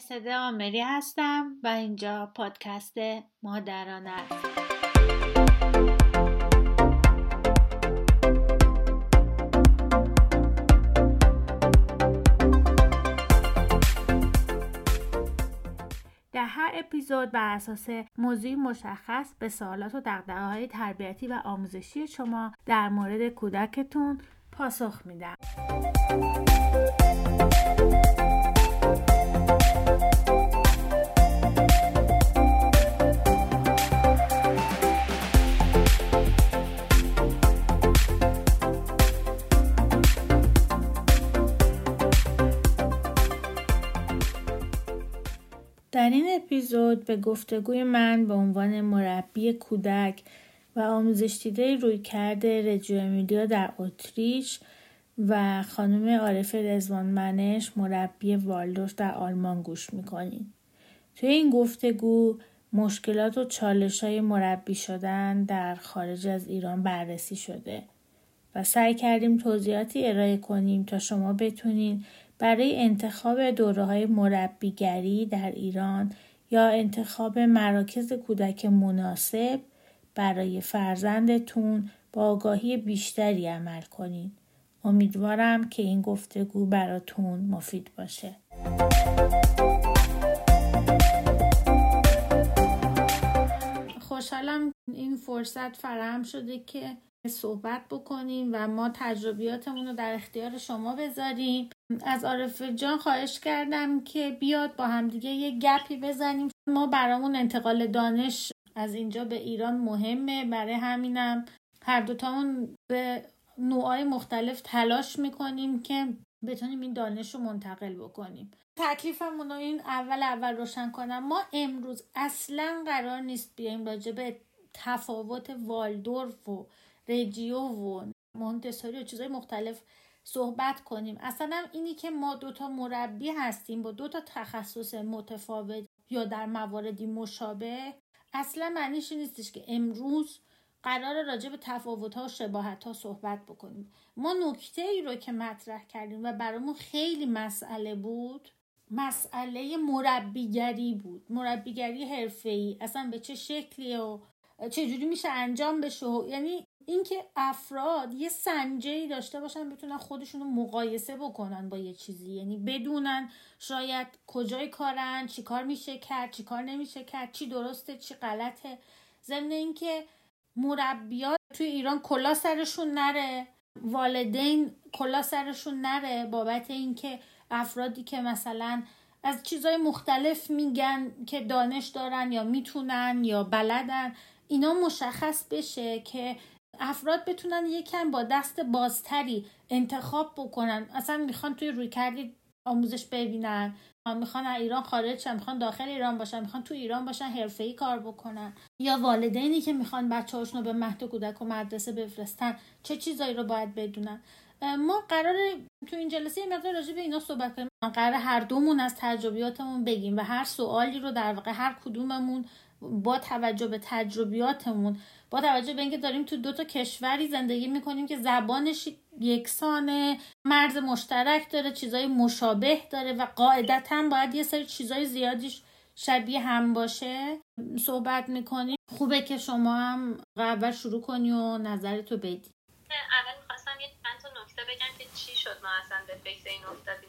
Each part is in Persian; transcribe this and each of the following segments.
مرسده آمری هستم و اینجا پادکست مادران است در هر اپیزود بر اساس موضوعی مشخص به سوالات و دقدقه های تربیتی و آموزشی شما در مورد کودکتون پاسخ میدم. در این اپیزود به گفتگوی من به عنوان مربی کودک و آموزش دیده روی کرده رجیو امیلیا در اتریش و خانم عارف رزوان منش مربی والدورف در آلمان گوش می‌کنید. توی این گفتگو مشکلات و چالش های مربی شدن در خارج از ایران بررسی شده و سعی کردیم توضیحاتی ارائه کنیم تا شما بتونین برای انتخاب دوره های مربیگری در ایران یا انتخاب مراکز کودک مناسب برای فرزندتون با آگاهی بیشتری عمل کنید. امیدوارم که این گفتگو براتون مفید باشه. خوشحالم این فرصت فراهم شده که صحبت بکنیم و ما تجربیاتمون رو در اختیار شما بذاریم. از عارف جان خواهش کردم که بیاد با همدیگه یه گپی بزنیم. ما برامون انتقال دانش از اینجا به ایران مهمه. برای همینم هر دوتامون به نوعای مختلف تلاش می‌کنیم که بتونیم این دانش رو منتقل بکنیم. تکلیفمون رو این اول اول روشن کنم. ما امروز اصلا قرار نیست بیایم راجع به تفاوت والدورف و رجیو و مونتسوری و چیزهای مختلف صحبت کنیم. اصلا اینی که ما دوتا مربی هستیم با دوتا تخصص متفاوت یا در مواردی مشابه اصلا معنیش نیستش که امروز قرار راجع به تفاوت ها و شباهت ها صحبت بکنیم. ما نکته ای رو که مطرح کردیم و برامون خیلی مسئله بود مسئله مربیگری بود. مربیگری حرفه‌ای. اصلا به چه شکلی و چجوری میشه انجام بشه یعنی اینکه افراد یه سنجه داشته باشن بتونن خودشون رو مقایسه بکنن با یه چیزی. یعنی بدونن شاید کجای کارن چی کار میشه کرد چی کار نمیشه کرد چی درسته چی غلطه. ضمن اینکه مربیات توی ایران کلا سرشون نره والدین کلا سرشون نره بابت اینکه افرادی که مثلا از چیزهای مختلف میگن که دانش دارن یا می‌تونن یا بلدن. اینا مشخص بشه که افراد بتونن یکم با دست بازتری انتخاب بکنن. اصلا می‌خوان توی روی کردی آموزش ببینن. می‌خوان ایران خارج شن می‌خوان داخل ایران باشن می‌خوان تو ایران باشن ای کار بکنن. یا والدینی که می‌خوان بچه‌هاشون رو به مهد کودک و مدرسه بفرستن. چه چیزایی رو باید بدونن؟ ما قرار تو این جلسه یه مقدار راجع به اینا صحبت کنیم. قرار هر دومون از تجربیاتمون بگیم و هر سوالی رو در واقع هر کدوممون با توجه به تجربیاتمون با توجه به اینکه داریم تو دو تا کشوری زندگی می‌کنیم که زبانش یکسانه مرز مشترک داره چیزای مشابه داره و قاعدتا باید یه سری چیزای زیادیش شبیه هم باشه. صحبت می‌کنیم. خوبه که شما هم اول شروع کنی و نظرتو بدی. اول می‌خواستم یه چند تا نکته بگم که چی شد ما اصلا به فکر این افتادیم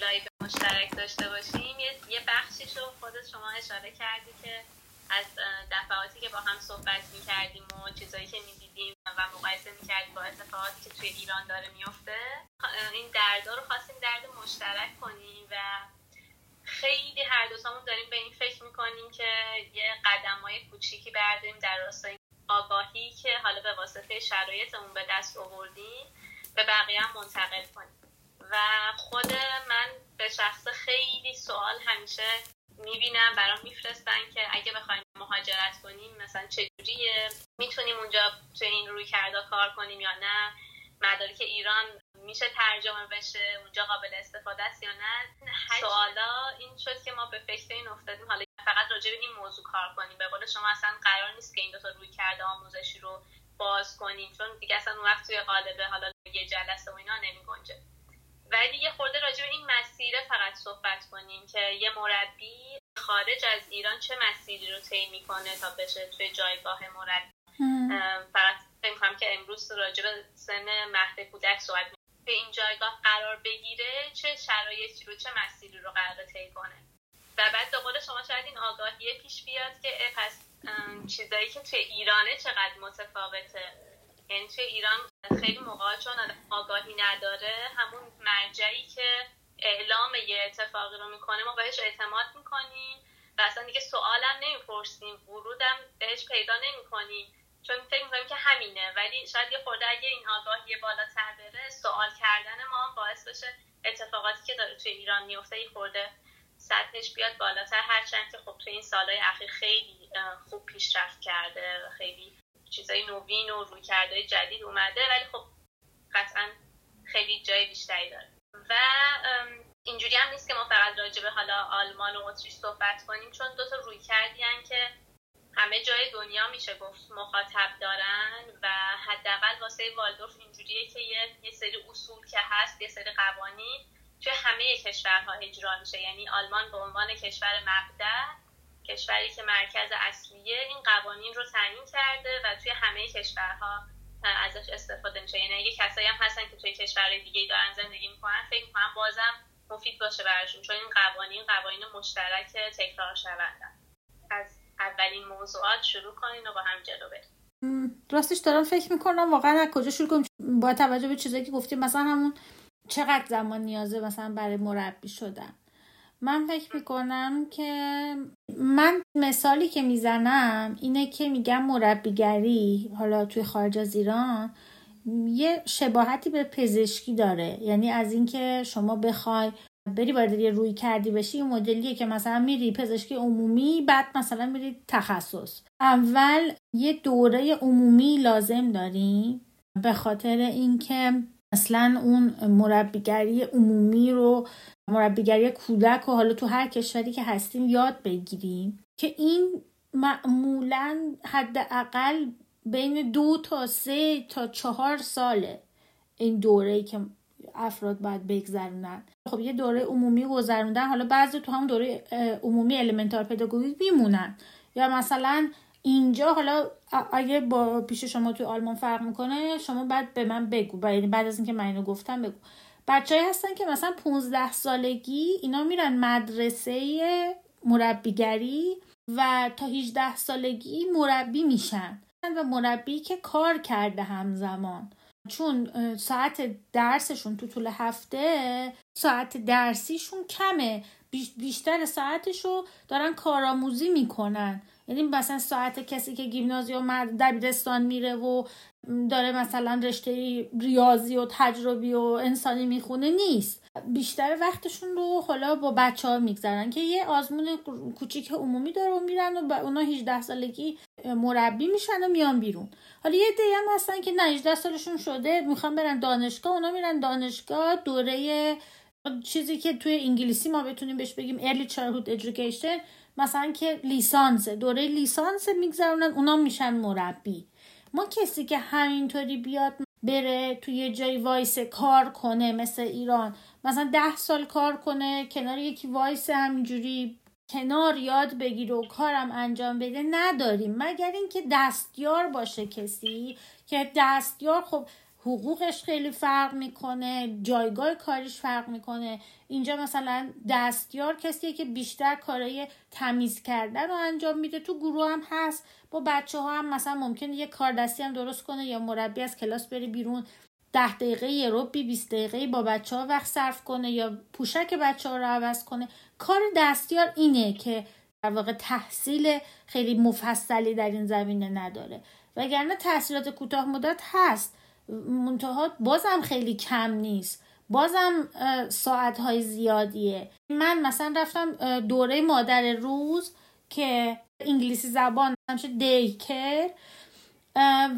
لایو مشترک داشته باشیم. یه, بخشیش رو خودت شما اشاره کردی که از دفعاتی که با هم صحبت می‌کردیم و چیزایی که می‌دیدیم و مقایسه می‌کردیم با اتفاقاتی که توی ایران داره میفته این دردا رو خواستیم درد مشترک کنیم و خیلی هر دوتامون داریم به این فکر می‌کنیم که یه قدم های کوچیکی برداریم در راستای آگاهی که حالا به واسطه شرایطمون به دست آوردیم به بقیه هم منتقل کنیم. و خود من به شخص خیلی سوال همیشه می‌بینم برام میفرستن که اگه بخوایم مهاجرت کنیم مثلا چجوریه می‌تونیم اونجا تو این روی کردا کار کنیم یا نه؟ مدارک ایران میشه ترجمه بشه اونجا قابل استفاده است یا نه؟ سوالا این شد که ما به فکر این افتادیم. حالا فقط راجع به این موضوع کار کنیم. به قول شما اصلا قرار نیست که این دو تا روی کرده آموزشی رو باز کنیم چون دیگه اصلا اون وقت توی قالبه حالا یه جلسه و اینا نمی گنجه ولی یه خورده راجع به این مسیر فقط صحبت کنیم که یه مربی خارج از ایران چه مسیری رو طی می‌کنه تا بشه توی جایگاه مربی؟ فقط فکر که امروز راجع به سن مهد کودک صحبت به این جایگاه قرار بگیره چه شرایطی رو چه مسیری رو قرار طی کنه. و بعد به قول شما شاید این آگاهی پیش بیاد که پس چیزایی که توی ایرانه چقدر متفاوته. یعنی توی ایران خیلی موقع چون آگاهی نداره همون مرجعی که اعلام یه اتفاقی رو می‌کنه ما بهش اعتماد می‌کنیم و اصلا دیگه سوالم نمی‌پرسیم ورودم بهش پیدا نمی‌کنیم. چون فکر می‌کنیم که همینه ولی شاید یه خورده اگه این آگاهی بالاتر بره سوال کردن ما باعث بشه اتفاقاتی که داره توی ایران میفته یه خورده سطحش بیاد بالاتر. هرچند که خب توی این سالهای اخیر خیلی خوب پیشرفت کرده و خیلی چیزای نوین و روی کرده جدید اومده ولی خب قطعا خیلی جای بیشتری داره. و اینجوری هم نیست که ما فقط راجع به حالا آلمان و اتریش صحبت کنیم چون دو تا روی کردی که همه جای دنیا میشه گفت مخاطب دارن و حداقل واسه والدورف اینجوریه که یه،, یه سری اصول که هست یه سری قوانین توی همه کشورها اجرا میشه. یعنی آلمان به عنوان کشور مبدع کشوری که مرکز اصلیه این قوانین رو تعیین کرده و توی همه کشورها ازش استفاده میشه. یعنی اگه کسایی هم هستن که توی کشور دیگه دارن زندگی می‌کنن فکر می‌کنم بازم مفید باشه براشون چون این قوانین قوانین مشترک تکرار شوندن از اولین موضوعات شروع کنین و با هم جلو بریم. راستش دارم فکر می‌کنم واقعا از کجا شروع کنیم با توجه به چیزایی که گفتیم مثلا همون چقدر زمان نیازه مثلا برای مربی شدن. من فکر می‌کنم که من مثالی که می‌زنم اینه که میگم مربیگری حالا توی خارج از ایران یه شباهتی به پزشکی داره. یعنی از اینکه شما بخوای بری باید یه روی کردی بشی یه مدلیه که مثلا میری پزشکی عمومی بعد مثلا میری تخصص. اول یه دوره عمومی لازم داریم به خاطر اینکه اصلا اون مربیگری عمومی رو مربیگری کودک و حالا تو هر کشوری که هستیم یاد بگیریم که این معمولا حداقل بین دو تا سه تا چهار ساله این دوره که افراد باید بگذرونن. خب یه دوره عمومی گذروندن حالا بعضی تو هم دوره عمومی المنتار پداگوژیک میمونن. یا مثلا اینجا حالا اگه با پیش شما توی آلمان فرق می‌کنه شما بعد به من بگو. یعنی بعد از اینکه من اینو گفتم بگو. بچههایی هستن که مثلا 15 سالگی اینا میرن مدرسه مربیگری و تا 18 سالگی مربی میشن. و مربی که کار کرده همزمان. چون ساعت درسشون تو طول هفته ساعت درسیشون کمه. بیشتر ساعتشو دارن کارآموزی می‌کنن. یعنی مثلا ساعت کسی که گیمنازیوم دبیرستان میره و داره مثلا رشته ریاضی و تجربی و انسانی می‌خونه نیست. بیشتر وقتشون رو حالا با بچه ها میگذرن که یه آزمون کوچیک عمومی داره و میرن و اونا 18 سالگی مربی میشن و میان بیرون. حالا یه دی هم هستن که نه 18 سالشون شده می‌خوان برن دانشگاه اونا میرن دانشگاه دوره چیزی که توی انگلیسی ما بتونیم بهش بگیم early childhood education. مثلا که لیسانس دوره لیسانس میگذرونن اونا میشن مربی. ما کسی که همینطوری بیاد بره توی یه جای وایس کار کنه مثل ایران. مثلا ده سال کار کنه کنار یکی وایس همینجوری کنار یاد بگیره و کارم انجام بده نداریم. مگر اینکه دستیار باشه کسی که دستیار خب حقوقش خیلی فرق می‌کنه جایگاه کاریش فرق می‌کنه. اینجا مثلا دستیار کسیه که بیشتر کارای تمیز کردن رو انجام میده. تو گروه هم هست. با بچه ها هم مثلا ممکنه یه کار دستی هم درست کنه یا مربی از کلاس بره بیرون. ده دقیقه یه روبی 20 دقیقه با بچه ها وقت صرف کنه یا پوشک بچه ها رو عوض کنه. کار دستیار اینه که در واقع تحصیل خیلی مفصلی در این زمینه نداره. وگرنه تحصیلات کوتاه مدت هست. منتها بازم خیلی کم نیست. بازم ساعت های زیادیه. من مثلا رفتم دوره مادر روز که انگلیسی زبان همشه دیکر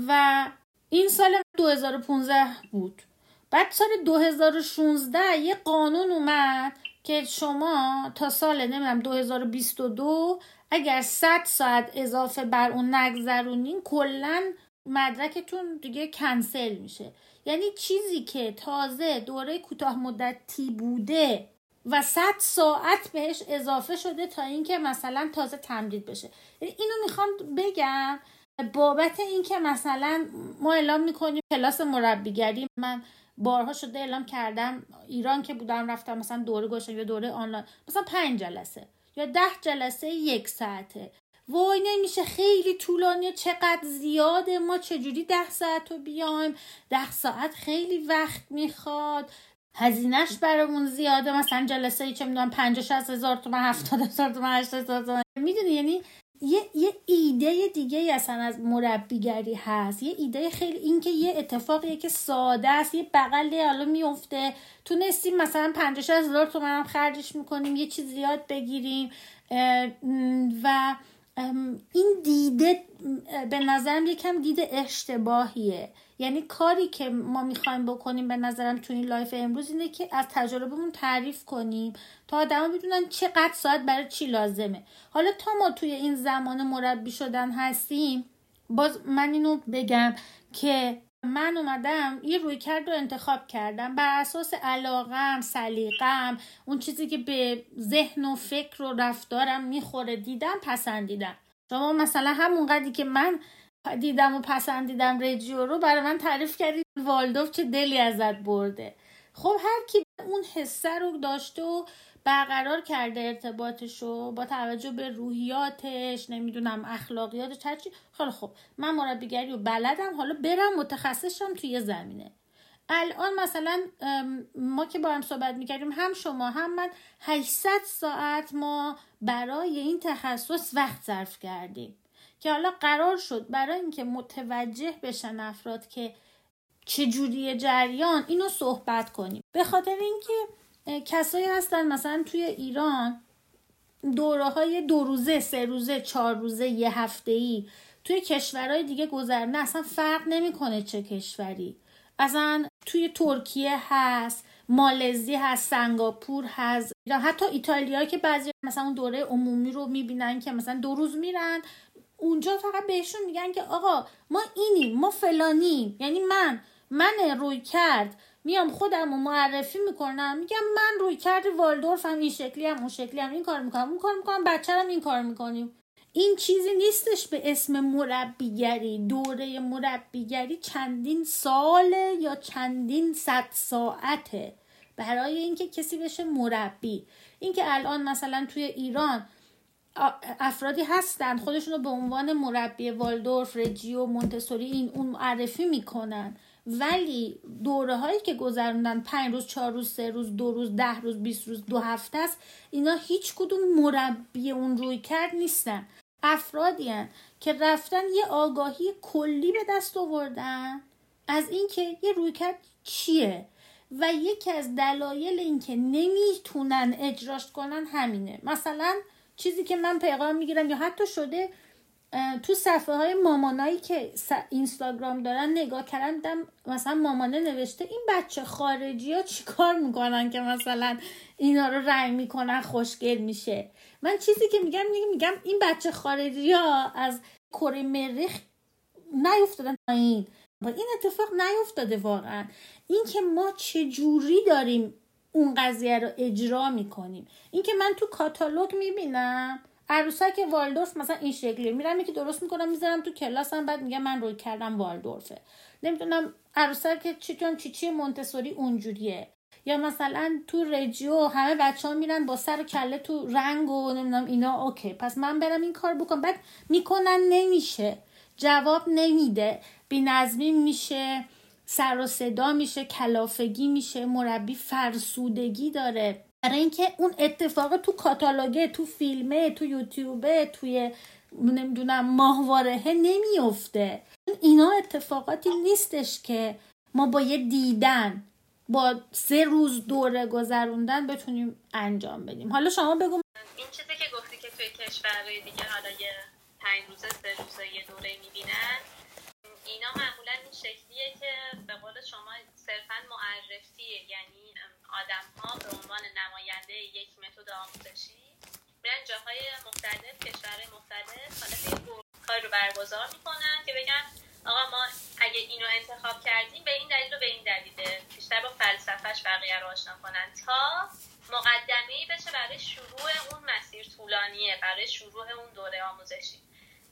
و این سال 2015 بود. بعد سال 2016 یه قانون اومد که شما تا سال نمی‌دونم 2022 اگر 100 ساعت اضافه بر اون نگذرونین کلا مدرکتون دیگه کنسل میشه. یعنی چیزی که تازه دوره کوتاه مدتی بوده و صد ساعت بهش اضافه شده تا اینکه مثلا تازه تمدید بشه. یعنی اینو می‌خوام بگم بابت اینکه مثلا ما اعلام می‌کنیم کلاس مربیگری. من بارها شده اعلام کردم ایران که بودم رفتم مثلا دوره گوشم یا دوره آنلاین. مثلا پنج جلسه یا ده جلسه یک ساعته. وای نمیشه خیلی طولانی چقدر زیاده. ما چجوری ده ساعت رو بیایم؟ ده ساعت خیلی وقت می‌خواد. هزینهش برامون زیاده. مثلا جلسه ای چه می‌دونم 50 هزار تومن 70 هزار تومن 80 هزار تومن. می‌دونی؟ یعنی یه, یه ایده دیگه اصلا از مربیگری هست. یه ایده خیلی اینکه یه اتفاقیه که ساده است یه بغلی حالا میفته تونستیم مثلا 50 هزار تومن هم خرجش می‌کنیم یه چیز زیاد بگیریم. و این دیده به نظرم یکم دید اشتباهیه. یعنی کاری که ما می‌خوایم بکنیم به نظرم تو این life امروز اینه که از تجربهمون تعریف کنیم تا آدما بدونن چقدر ساعت برای چی لازمه. حالا تا ما توی این زمان مربی شدن هستیم باز من اینو بگم که من اومدم یه روی کرد رو انتخاب کردم. بر اساس علاقم سلیقم اون چیزی که به ذهن و فکر و رفتارم می‌خوره دیدم پسندیدم. شما مثلا همون قدی که من دیدم و پسندیدم رجیو رو برای من تعریف کردید والدوف چه دلی ازت برده. خب هر کی اون حسه رو داشته و برقرار کرده ارتباطشو با توجه به روحیاتش نمی‌دونم اخلاقیاتش هرچی خیلی خب من مربیگری و بلدم. حالا برم متخصصشم توی زمینه. الان مثلا ما که با هم صحبت می‌کردیم هم شما هم من 800 ساعت ما برای این تخصص وقت صرف کردیم. که حالا قرار شد برای اینکه متوجه بشن افراد که چجوری جریان اینو صحبت کنیم. به خاطر اینکه کسایی هستن مثلا توی ایران دوره های دو روزه سه روزه چهار روزه یه هفته ای توی کشورهای دیگه گذرنه اصلا فرق نمی‌کنه چه کشوری. اصلا توی ترکیه هست مالزی هست سنگاپور هست. حتی ایتالیا که بعضی مثلا اون دوره عمومی رو می‌بینن که مثلا دو روز میرن اونجا فقط بهشون میگن که آقا ما اینیم ما فلانیم. یعنی من من روی کرد. میام خودم رو معرفی می‌کنم. میگم من روی کرد والدورف هم این شکلی هم اون شکلی هم این کار می‌کنم اون کار می‌کنم بچه هم این کار می‌کنیم. این چیزی نیستش به اسم مربیگری. دوره مربیگری چندین ساله یا چندین صد ساعته. برای اینکه کسی بشه مربی. اینکه الان مثلا توی ایران افرادی هستن خودشون رو به عنوان مربی والدورف رجیو مونتسوری این اون معرفی می‌کنن. ولی دوره هایی که گذروندن پنج روز چهار روز سه روز دو روز ده روز بیست روز دو هفته است اینا هیچ کدوم مربی اون روی کرد نیستن. افرادی که رفتن یه آگاهی کلی به دست آوردن از اینکه یه روی کرد چیه؟ و یکی از دلایل اینکه نمی‌تونن اجراش کنن همینه. مثلا چیزی که من پیغام می‌گیرم یا حتی شده تو صفحه های مامانایی که اینستاگرام دارن نگاه کردم مثلا مامانه نوشته این بچه خارجی ها چی کار می‌کنن که مثلا اینا رو رنگ می‌کنن خوشگل میشه؟ من چیزی که میگم میگم این بچه خارجی ها از کره مریخ نیفتادن این با این اتفاق نیفتاده واقعا. این که ما چجوری داریم اون قضیه رو اجرا می‌کنیم؟ این که من تو کاتالوگ می‌بینم عروسک والدورف مثلا این شکلی میرم که درست می‌کنم می‌ذارم تو کلاسم بعد میگم من روی کردم والدورفه. نمی‌دونم عروسک چی چی چی مونتسوری اونجوریه. یا مثلا تو رجیو همه بچه ها میرن با سر و کله تو رنگ و نمی‌دونم اینا اوکی پس من برم این کار بکنم. بعد می‌کنن نمیشه. جواب نمیده. بینظمی میشه سر و صدا میشه کلافگی میشه مربی فرسودگی داره. برای اینکه اون اتفاق تو کاتالوگه تو فیلمه تو یوتیوبه توی نمی‌دونم ماهواره نمیفته اینا اتفاقاتی نیستش که ما با یه دیدن با سه روز دوره گذروندن بتونیم انجام بدیم. حالا شما بگو. این چیزی که گفتی که توی کشورهای دیگه حالا یه پنج روزه سه روزه یه دوره می‌بینن اینا معمولا این شکلیه که به قول شما صرفا معرفیه. یعنی آدم ها به عنوان نماینده یک متد آموزشی میرن جاهای مختلف کشورهای مختلف حالا کار رو برگزار می‌کنن که بگن آقا ما اگه اینو انتخاب کردیم به این دلیل و به این دلیله. بیشتر با فلسفهش بقیه رو آشنا کنن تا مقدمه بشه برای شروع اون مسیر طولانیه برای شروع اون دوره آموزشی.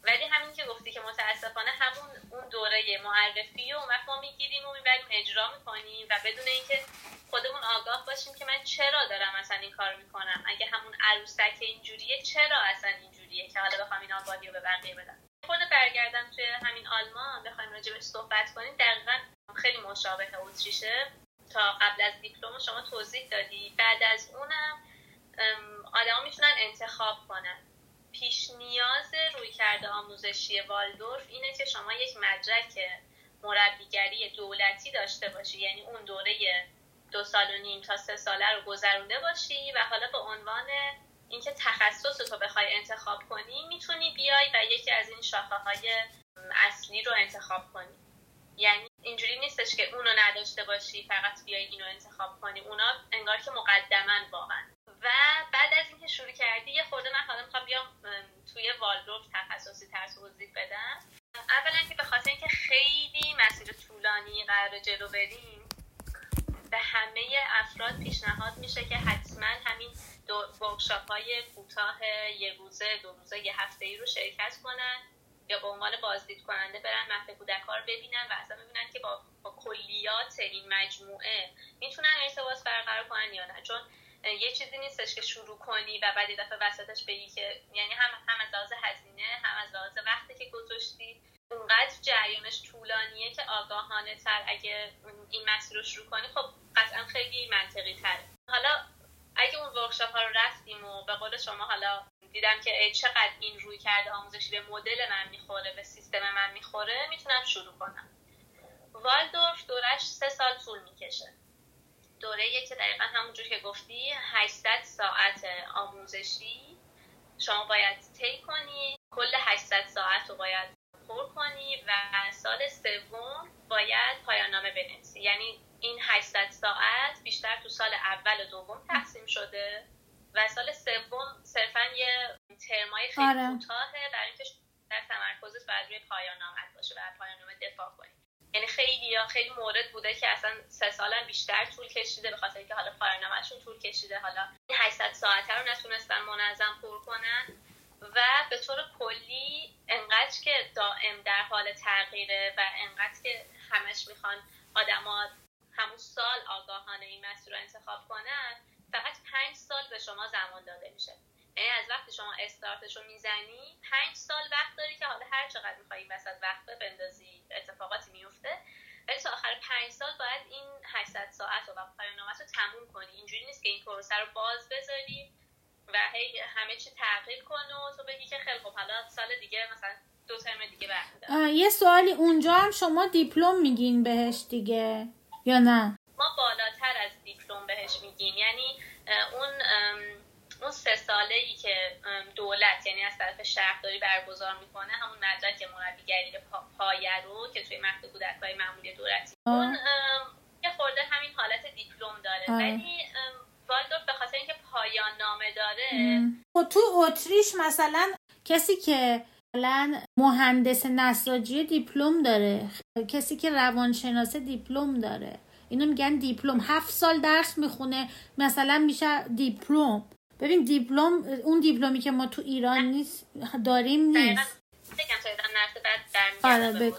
ولی همین که گفتی که متاسفانه همون اون دوره معرفی و ما می‌گیریم و می‌بریم اجرا می‌کنیم و بدون اینکه خودمون آگاه باشیم که من چرا دارم اصلا این کار می‌کنم؟ اگه همون عروسک اینجوریه چرا اصلا اینجوریه که حالا بخوام این آگاهی رو به بقیه بدم؟ خود برگردم توی همین آلمان بخوایم راجبش صحبت کنیم. دقیقا خیلی مشابه اتریشه. تا قبل از دیپلم شما توضیح دادی. بعد از اونم آدما می‌تونن انتخاب کنن. پیش نیاز روی کرده آموزشی والدورف اینه که شما یک مدرک مربیگری دولتی داشته باشی. یعنی اون دوره دو سال و نیم تا سه ساله رو گذرونده باشی و حالا به عنوان اینکه تخصص تو بخوای انتخاب کنی می‌تونی بیای و یکی از این شاخه های اصلی رو انتخاب کنی. یعنی اینجوری نیستش که اونو نداشته باشی فقط بیای اینو انتخاب کنی. اونا انگار که مقدما واقعا. و بعد از اینکه شروع کردی یه خورده من حالا می‌خوام بیام توی والدورف تخصصی تر توضیح بدم. اولا که به خاطر اینکه خیلی مسیر طولانی قرار جلو بریم به همه افراد پیشنهاد میشه که حتما همین ورکشاپ های کوتاه یه روزه دو روزه یه هفته ای رو شرکت کنن یا به عنوان بازدید کننده برن مهد کودک رو ببینن و اصلا ببینن که با, با کلیات این مجموعه می‌تونن ارتباط برقرار کنن یا نه. چون یه چیزی نیستش که شروع کنی و بعد دفعه وسطش بگی که یعنی هم هم از لحاظ هزینه هم از لحاظ وقتی که گذاشتی اونقدر جریانش طولانیه که آگاهانه تر اگه این مسیر رو شروع کنی خب قطعا خیلی منطقی تره. حالا اگه اون ورکشاپ ها رو رفتیم و به قول شما حالا دیدم که چقدر این روی کرده آموزشی به مدل من می‌خوره به سیستم من می‌خوره می‌تونم شروع کنم. والدورف دورش سه سال طول می‌کشه. دوره که دقیقا همونجور که گفتی 800 ساعت آموزشی شما باید طی کنی. کل 800 ساعت رو باید پر کنی و سال سوم باید پایان نامه بنویسی. یعنی این 800 ساعت بیشتر تو سال اول و دوم تقسیم شده و سال سوم صرفا یه ترمای خیلی آره. کوتاهه برای اینکه در تمرکزت باید روی پایان نامت باشه و پایان نامه دفاع کنی. یعنی خیلی یا خیلی مورد بوده که اصلا سه سالم بیشتر طول کشیده به خاطر اینکه حالا پایان نامهشون طول کشیده. حالا این 800 ساعته رو نتونستن منظم پر کنن و به طور کلی انقدر که دائم در حال تغییره و انقدر که همش می‌خوان آدما همون سال آگاهانه این مسیر رو انتخاب کنن فقط پنج سال به شما زمان داده میشه. یعنی از وقتی شما استارتش رو می‌زنی پنج سال وقت داری که حالا هر چقدر میخوایی وسط وقت بندازی اتفاقاتی میفته ولی تا آخر پنج سال باید این 800 ساعت رو و پایان رو تموم کنی. اینجوری نیست که این پروسه رو باز بذاری و هی همه چی تغییر کنه و تو بگی که خیلی خب حالا سال دیگه مثلا دو ترم دیگه برمیدارم. یه سوالی اونجا هم شما دیپلم میگین بهش دیگه یا نه؟ ما بالاتر از دیپلم بهش میگیم. یعنی اون اون سه ساله ای که دولت یعنی از طرف شهرداری برگزار می‌کنه همون مدرک مربیگری پایه رو که توی مهد کودک های معمولی دولتی. اون یه خورده همین حالت دیپلم داره. ولی والدورف به خاطر اینکه پایان نامه داره خب تو اتریش مثلا کسی که مثلا مهندس نساجی دیپلم داره کسی که روانشناس دیپلم داره اینو میگن دیپلم. هفت سال درس می‌خونه مثلا میشه دیپلم. ببین دیپلم اون دیپلمی که ما تو ایران نیست داریم نیست. آره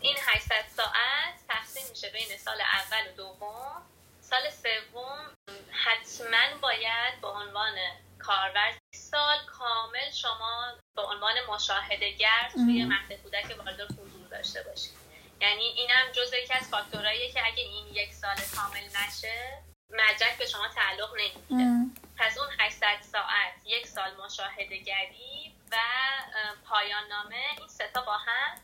این 800 ساعت تقسیم میشه بین سال اول و دوم. سال سوم حتما باید به عنوان کارور سال کامل شما به عنوان مشاهدهگر توی مهد کودک والدور حضور داشته باشید. یعنی اینم جزء یکی از فاکتورهاییه که اگه این یک سال کامل نشه مدرک به شما تعلق نمیده. پس اون 800 ساعت یک سال مشاهده گری و پایان نامه این ستا با هم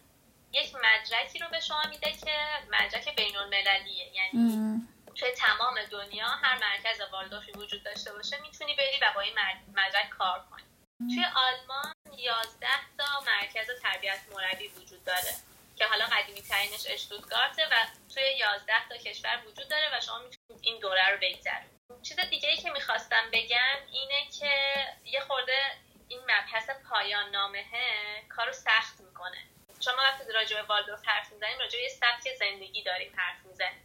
یک مدرکی رو به شما میده که مدرک بین المللیه یعنی توی تمام دنیا هر مرکز والدورفی وجود داشته باشه می‌تونی بری و با این مدرک کار کنی. توی آلمان 11 تا مرکز تربیت مربی وجود داره. که حالا قدیمی ترینش اشتوتگارته و توی 11 تا کشور وجود داره و شما می‌تونید این دوره رو بگذرونید. چیز دیگه ای که می‌خواستم بگم اینه که یه خورده این مبحث پایان نامه کارو سخت می‌کنه. شما وقتی راجع به والدورف حرف می‌زنیم راجع به یه سبک زندگی داریم حرف می‌زنیم.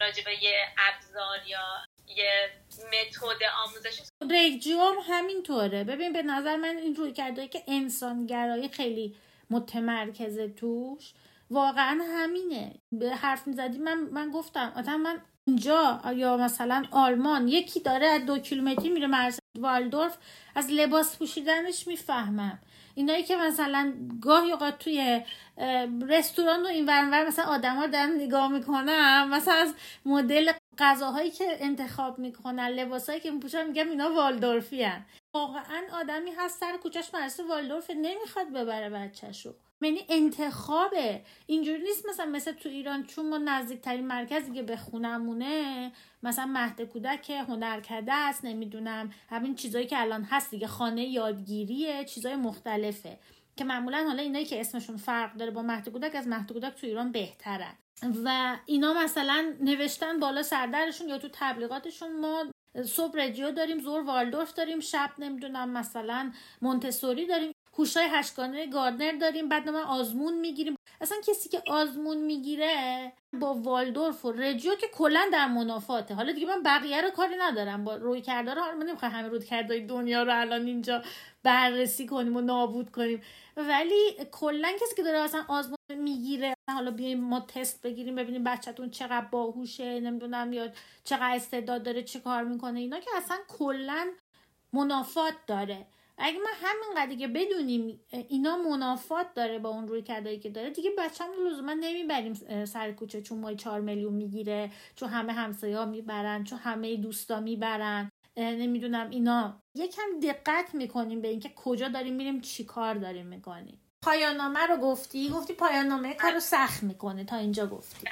راجع به یه ابزار یا یه متد آموزشی رگجیو هم همینطوره. ببین به نظر من این روی کرده که انسانگرایی خیلی متمرکزه توش واقعا همینه به حرف می‌زدی من من گفتم مثلا من اینجا یا مثلا آلمان یکی داره از دو کیلومتری میره مرز والدورف از لباس پوشیدنش می‌فهمم اینایی که مثلا گاهی اوقات توی رستوران و این ورانور مثلا آدما دارن نگاه می‌کنم مثلا از مدل غذاهایی که انتخاب می‌کنن لباسهایی که میپوشن میگم اینا والدورفی هن. واقعا آدمی هست سر کوچش مرسه والدورف نمی‌خواد ببره بچهشو. یعنی انتخابه. اینجوری نیست مثلا مثل تو ایران چون ما نزدیکترین مرکزی که به خونمونه مثلا مهد کودک هنرکده است نمی‌دونم. همین چیزایی که الان هست دیگه. خانه یادگیریه چیزای مختلفه. که معمولا حالا اینایی که اسمشون فرق داره با مهد کودک از مهد کودک تو ایران بهترن. و اینا مثلا نوشتن بالا سردرشون یا تو تبلیغاتشون. ما صبح رجیو داریم زور والدورف داریم شب نمی‌دونم مثلا مونتسوری داریم هوشای هشتگانه گاردنر داریم بعد ما آزمون می‌گیریم. اصلا کسی که آزمون می‌گیره با والدورف و رجیو که کلا در منافاته. حالا دیگه من بقیه رو کاری ندارم. با روی کرده رو من نمی‌خوام همه روی کرده دنیا رو الان اینجا بررسی کنیم و نابود کنیم. ولی کلا کسی که داره اصلا آزمون می‌گیره حالا بیایم ما تست بگیریم ببینیم بچهتون چقدر باهوشه نمی‌دونم یا چقدر استعداد داره چه کار می‌کنه اینا که اصلا کلا منافات داره. اگه ما همینقدر دیگه بدونیم اینا منافات داره با اون روی کردایی که داره دیگه بچه‌مون رو لزوما نمی‌بریم سر کوچه چون ما چهار میلیون می‌گیره چون همه همسایه ها می‌برن چون همه دوستا می‌برن. نمی‌دونم اینا. یکم دقت می‌کنیم به اینکه کجا داریم میریم چی کار داریم می‌کنیم. پایانامه رو گفتی؟ گفتی پایانامه کار رو سخت می‌کنه. تا اینجا گفتی.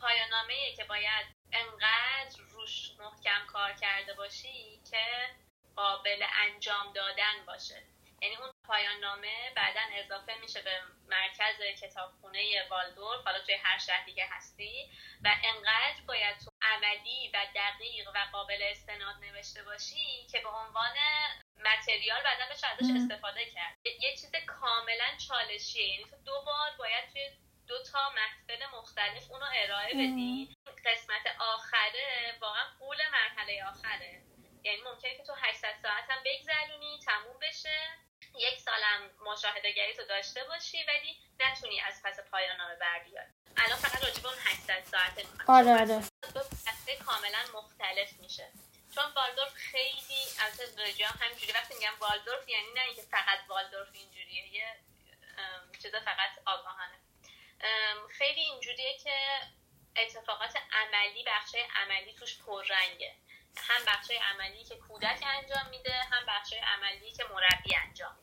پایانامه که باید انقدر روش محکم کار کرده باشی که قابل انجام دادن باشه. یعنی اون پایان نامه بعدا اضافه میشه به مرکز کتابخونه والدور حالا توی هر شهری که هستی و انقدر باید تو عملی و دقیق و قابل استناد نوشته باشی که به عنوان متریال بعدا بشه ازش استفاده کرد. یه چیز کاملا چالشیه. یعنی تو دو بار باید توی دو تا محفل مختلف اونو ارائه بدی. قسمت آخره واقعا قول مرحله آخره. یعنی ممکنه که تو 800 ساعت هم بگذرونی تموم بشه. یک سالم مشاهده گری تو داشته باشی ولی نتونی از پس پایان نامه بر بیاری الان فقط راجب اون 800 ساعت آره آره. کاملا مختلف میشه. چون والدورف خیلی از رجا همینجوری وقتی میگم والدورف یعنی نه اینکه فقط والدورف اینجوریه یه چیز فقط آگاهانه. خیلی اینجوریه که اتفاقات عملی بخش عملی توش پررنگه. هم بخشای عملی که کودک انجام میده هم بخشای عملی که مربی انجام میده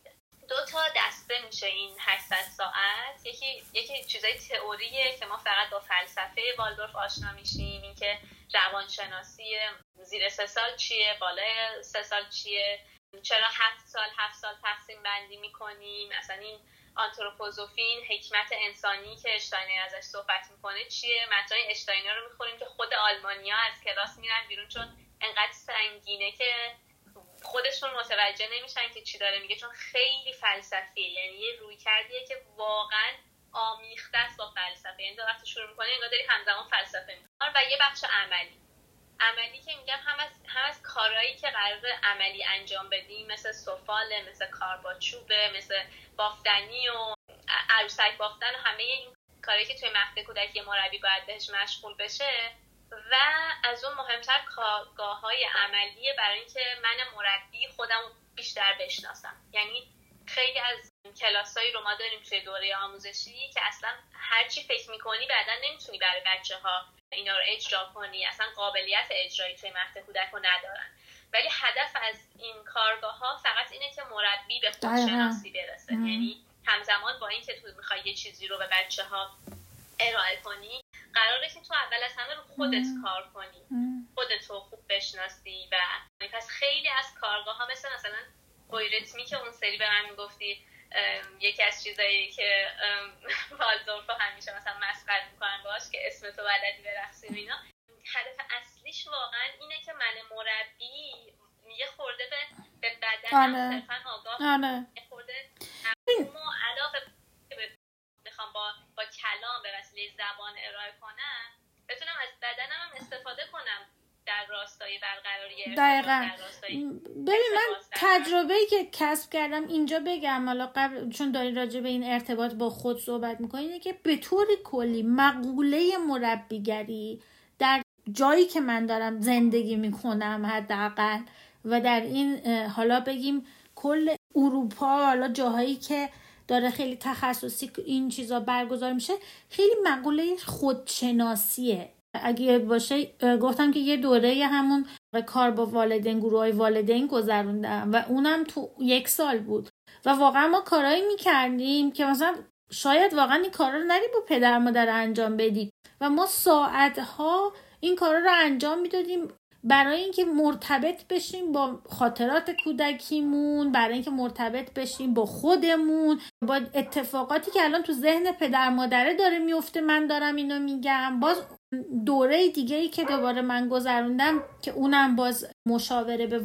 دو تا دسته میشه این 800 ساعت. یکی یکی چیزای تئوریه که ما فقط با فلسفه والدورف آشنا میشیم. اینکه روانشناسی زیر سه سال چیه بالای سه سال چیه چرا هفت سال هفت سال تقسیم بندی می‌کنیم. اصلا این آنتروپوزوفین حکمت انسانی که اشتاینر ازش صحبت می‌کنه چیه؟ متن اشتاینر رو می‌خوریم که خود آلمانیا از کلاس میرن بیرون چون انقدر سنگینه که خودشون متوجه نمیشن که چی داره میگه چون خیلی فلسفیه. یعنی یه روی کردیه که واقعا آمیخته است با فلسفه. یعنی وقتی شروع می‌کنه انگار داری همزمان فلسفه می‌کنه و یه بخش عملی. عملی که میگم هم از, هم از کارهایی که قرار عملی انجام بدیم مثل سفاله مثل کار با چوبه مثل بافتنی و عروسک بافتن و همه این کارهایی که توی مهد کودکی مربی باید بهش مشغول بشه و از اون مهمتر کارگاه های عملیه برای اینکه من مربی خودم بیشتر بشناسم. یعنی خیلی از کلاسایی رو ما داریم توی دوره آموزشی که اصلا هرچی فکر می‌کنی بعدا نمی‌تونی برای بچه ها اینا رو اجرا کنی. اصلا قابلیت اجرایی توی مهد کودک رو ندارن. ولی هدف از این کارگاه ها فقط اینه که مربی به خودشناسی برسه. یعنی همزمان با اینکه تو می‌خوای یه چیزی رو به بچه ها ارائه کنی قراره که تو اول از همه رو خودت کار کنی. خودت رو خوب بشناسی و پس خیلی از کارگاه ها مثل مثلا اویرتمی که اون سری به من می‌گفتی یکی از چیزایی که والدورف همیشه مثلا مسخره می‌کنن باش که اسم تو بلدی برقصی و اینا. هدف اصلیش واقعا اینه که من مربی یه خورده به, به بدنم آره. صرفا آگاه آره. یه خورده علاقه بخوام با, با زبان ارائه کنم بتونم از بدنم هم استفاده کنم در راستای برقراری دقیقا. ببین من تجربه ای که کسب کردم اینجا بگم حالا قبل چون داری راجع به این ارتباط با خود صحبت می‌کنی اینه که به طور کلی مقوله مربیگری در جایی که من دارم زندگی می‌کنم حداقل و در این حالا بگیم کل اروپا حالا جاهایی که داره خیلی تخصصی این چیزا برگزار میشه خیلی مقوله خودشناسیه. اگه باشه گفتم که یه دوره همون کار با والدین گروه های والدین گذروندم و اونم تو یک سال بود. و واقعا ما کارایی می‌کردیم که مثلا شاید واقعا این کارا رو نری با پدر مادر انجام بدی. و ما ساعتها این کارا رو انجام می‌دادیم. برای اینکه مرتبط بشیم با خاطرات کودکیمون برای اینکه مرتبط بشیم با خودمون با اتفاقاتی که الان تو ذهن پدر مادره داره میفته من دارم اینو میگم. باز دوره دیگه ای که دوباره من گذروندم که اونم باز مشاوره به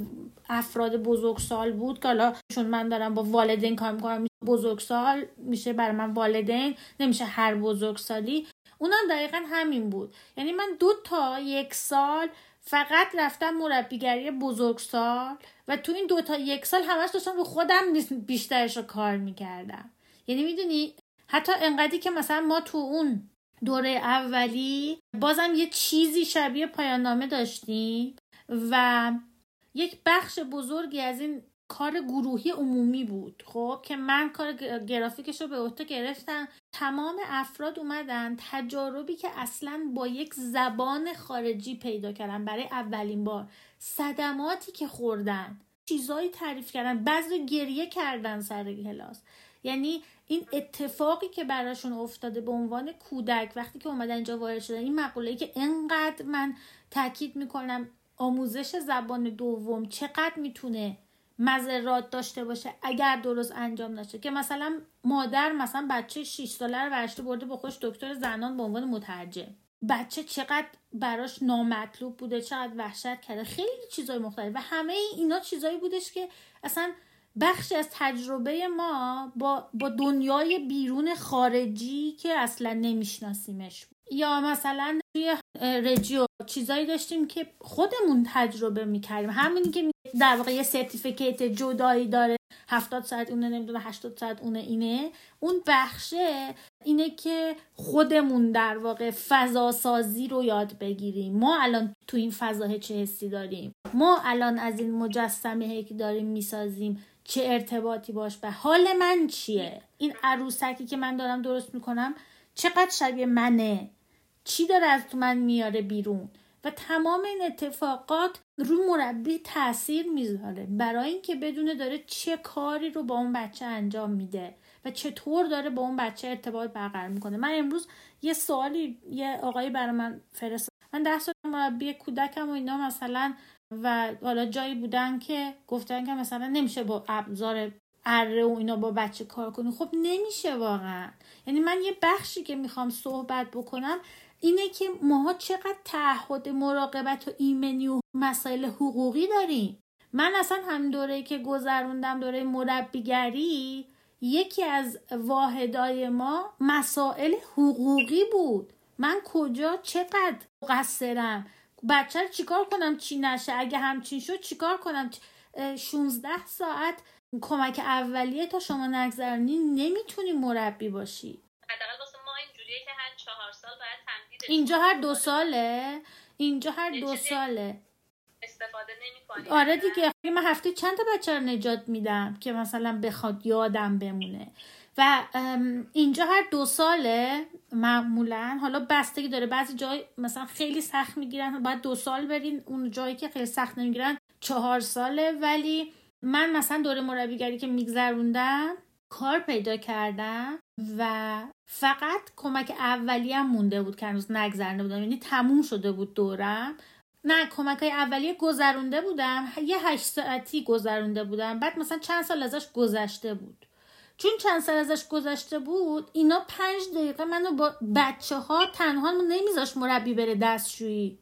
افراد بزرگسال بود که حالا چون من دارم با والدین کار می‌کنم بزرگسال میشه برای من والدین نمیشه هر بزرگسالی. اونم دقیقا همین بود. یعنی من دو تا یک سال فقط رفتم مربیگری بزرگسال و تو این دو تا یک سال همش داشتم رو خودم بیشترش رو کار می‌کردم. یعنی می‌دونی حتی انقدری که مثلا ما تو اون دوره اولی بازم یه چیزی شبیه پایان نامه داشتیم و یک بخش بزرگی از این کار گروهی عمومی بود خب که من کار گرافیکش رو به عهده گرفتم. تمام افراد اومدن تجاربی که اصلا با یک زبان خارجی پیدا کردن برای اولین بار. صدماتی که خوردن چیزایی تعریف کردن بعضی گریه کردن سر کلاس. یعنی این اتفاقی که براشون افتاده به عنوان کودک وقتی که اومدن اینجا وارد شدن این مقوله که انقدر من تاکید می‌کنم آموزش زبان دوم چقدر می‌تونه مذرات داشته باشه اگر درست انجام نشه. که مثلا مادر مثلا بچه 6 ساله رو ورشته برده با خوش دکتر زنان به عنوان مترجم. بچه چقدر براش نامطلوب بوده چقدر وحشت کرده. خیلی چیزای مختلف. و همه اینا چیزایی بودش که اصلا بخشی از تجربه ما با, با دنیای بیرون خارجی که اصلا نمیشناسیمش یا مثلا توی رجیو چیزایی داشتیم که خودمون تجربه می‌کردیم. همونی که در واقع یه سرتیفیکیت جدایی داره. هفتاد ساعت اونه نمی‌دونه هشتاد ساعت اونه اینه. اون بخشه اینه که خودمون در واقع فضا سازی رو یاد بگیریم. ما الان تو این فضا چه حسی داریم؟ ما الان از این مجسمه که داریم می‌سازیم چه ارتباطی باش؟ به حال من چیه؟ این عروسکی که من دارم درست می‌کنم چقدر شبیه منه؟ چی داره از تو من میاره بیرون؟ و تمام این اتفاقات رو مربی تاثیر می‌ذاره. برای اینکه بدونه داره چه کاری رو با اون بچه انجام میده و چطور داره با اون بچه ارتباط برقرار می‌کنه. من امروز یه سوالی یه آقایی برای من فرست من ده سال مربی کودکم و اینا مثلا و حالا جایی بودن که گفتن که مثلا نمیشه با ابزار اره و اینا با بچه کار کنی. خب نمیشه واقعا. یعنی من یه بخشی که می‌خوام صحبت بکنم اینه که ماها چقدر تعهد مراقبت و ایمنی و مسائل حقوقی داریم. من اصلا هم دوره که گذروندم دوره مربیگری یکی از واحدای ما مسائل حقوقی بود. من کجا چقدر قصرم بچه رو چیکار کنم چی نشه؟ اگه همچین شد چیکار کنم؟ 16 ساعت کمک اولیه تا شما نگذرنی نمی‌تونی مربی باشی. هر چهار سال باید تمدید اینجا هر دو ساله؟ اینجا هر دو ساله. استفاده نمی آره دیگه من هفته چند تا بچه رو نجات میدم که مثلا بخواد یادم بمونه؟ و اینجا هر دو ساله معمولا حالا بستگی داره بعضی جای مثلا خیلی سخت می‌گیرن باید دو سال برین اون جایی که خیلی سخت نمی‌گیرن چهار ساله. ولی من مثلا دوره مربیگری که میگذروندم کار پیدا کردم. و فقط کمک اولیه مونده بود که هنوز نگذرنده بودم. یعنی تموم شده بود دورم. نه کمک های اولیه گذرونده بودم. یه هشت ساعتی گذرونده بودم. بعد مثلا چند سال ازش گذشته بود. چون چند سال ازش گذشته بود اینا پنج دقیقه منو با بچه ها تنها نمیذاش مربی بره دستشویی.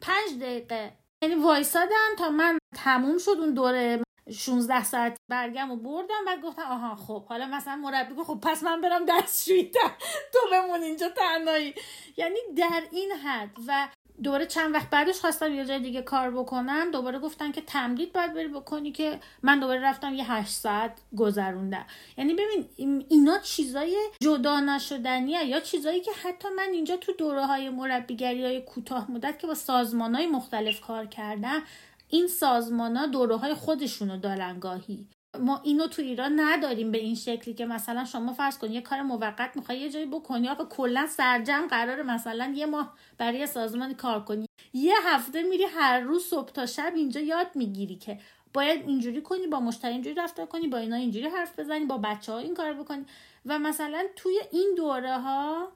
پنج دقیقه. یعنی وایسادم تا من تموم شد اون دوره. 16 ساعت برگم و بردم و گفتم آها خب حالا مثلا مربی گفت خب پس من برم دستشویی تو بمون اینجا تنهایی. یعنی در این حد. و دوباره چند وقت بعدش خواستم یه جای دیگه کار بکنم. دوباره گفتن که تمدید باید بری بکنی که من دوباره رفتم یه هشت ساعت گذروندم. یعنی ببین اینا چیزای جدا نشدنیه یا چیزایی که حتی من اینجا تو دوره های مربیگری های کوتاه مدت که با سازمان های مختلف کار کردم این سازمان ها دوره های خودشونو دارن گاهی. ما اینو تو ایران نداریم به این شکلی که مثلا شما فرض کن یه کار موقت می‌خوای یه جایی بکنی آقا کلا سرجم قرار مثلا یه ماه برای سازمان کار کنی. یه هفته میری هر روز صبح تا شب اینجا یاد می‌گیری که باید اینجوری کنی با مشتری اینجوری رفتار کنی با اینا اینجوری حرف بزنی با بچه ها این کار بکنی. و مثلا توی این دوره ها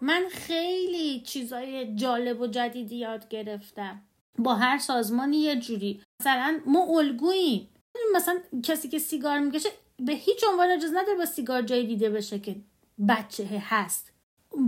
من خیلی چیزای جالب و جدیدی یاد گرفتم. با هر سازمانی یه جوری. مثلا ما الگوییم. مثلا کسی که سیگار می‌کشه به هیچ عنوان اجازه نداره با سیگار جایی دیده بشه که بچه هست.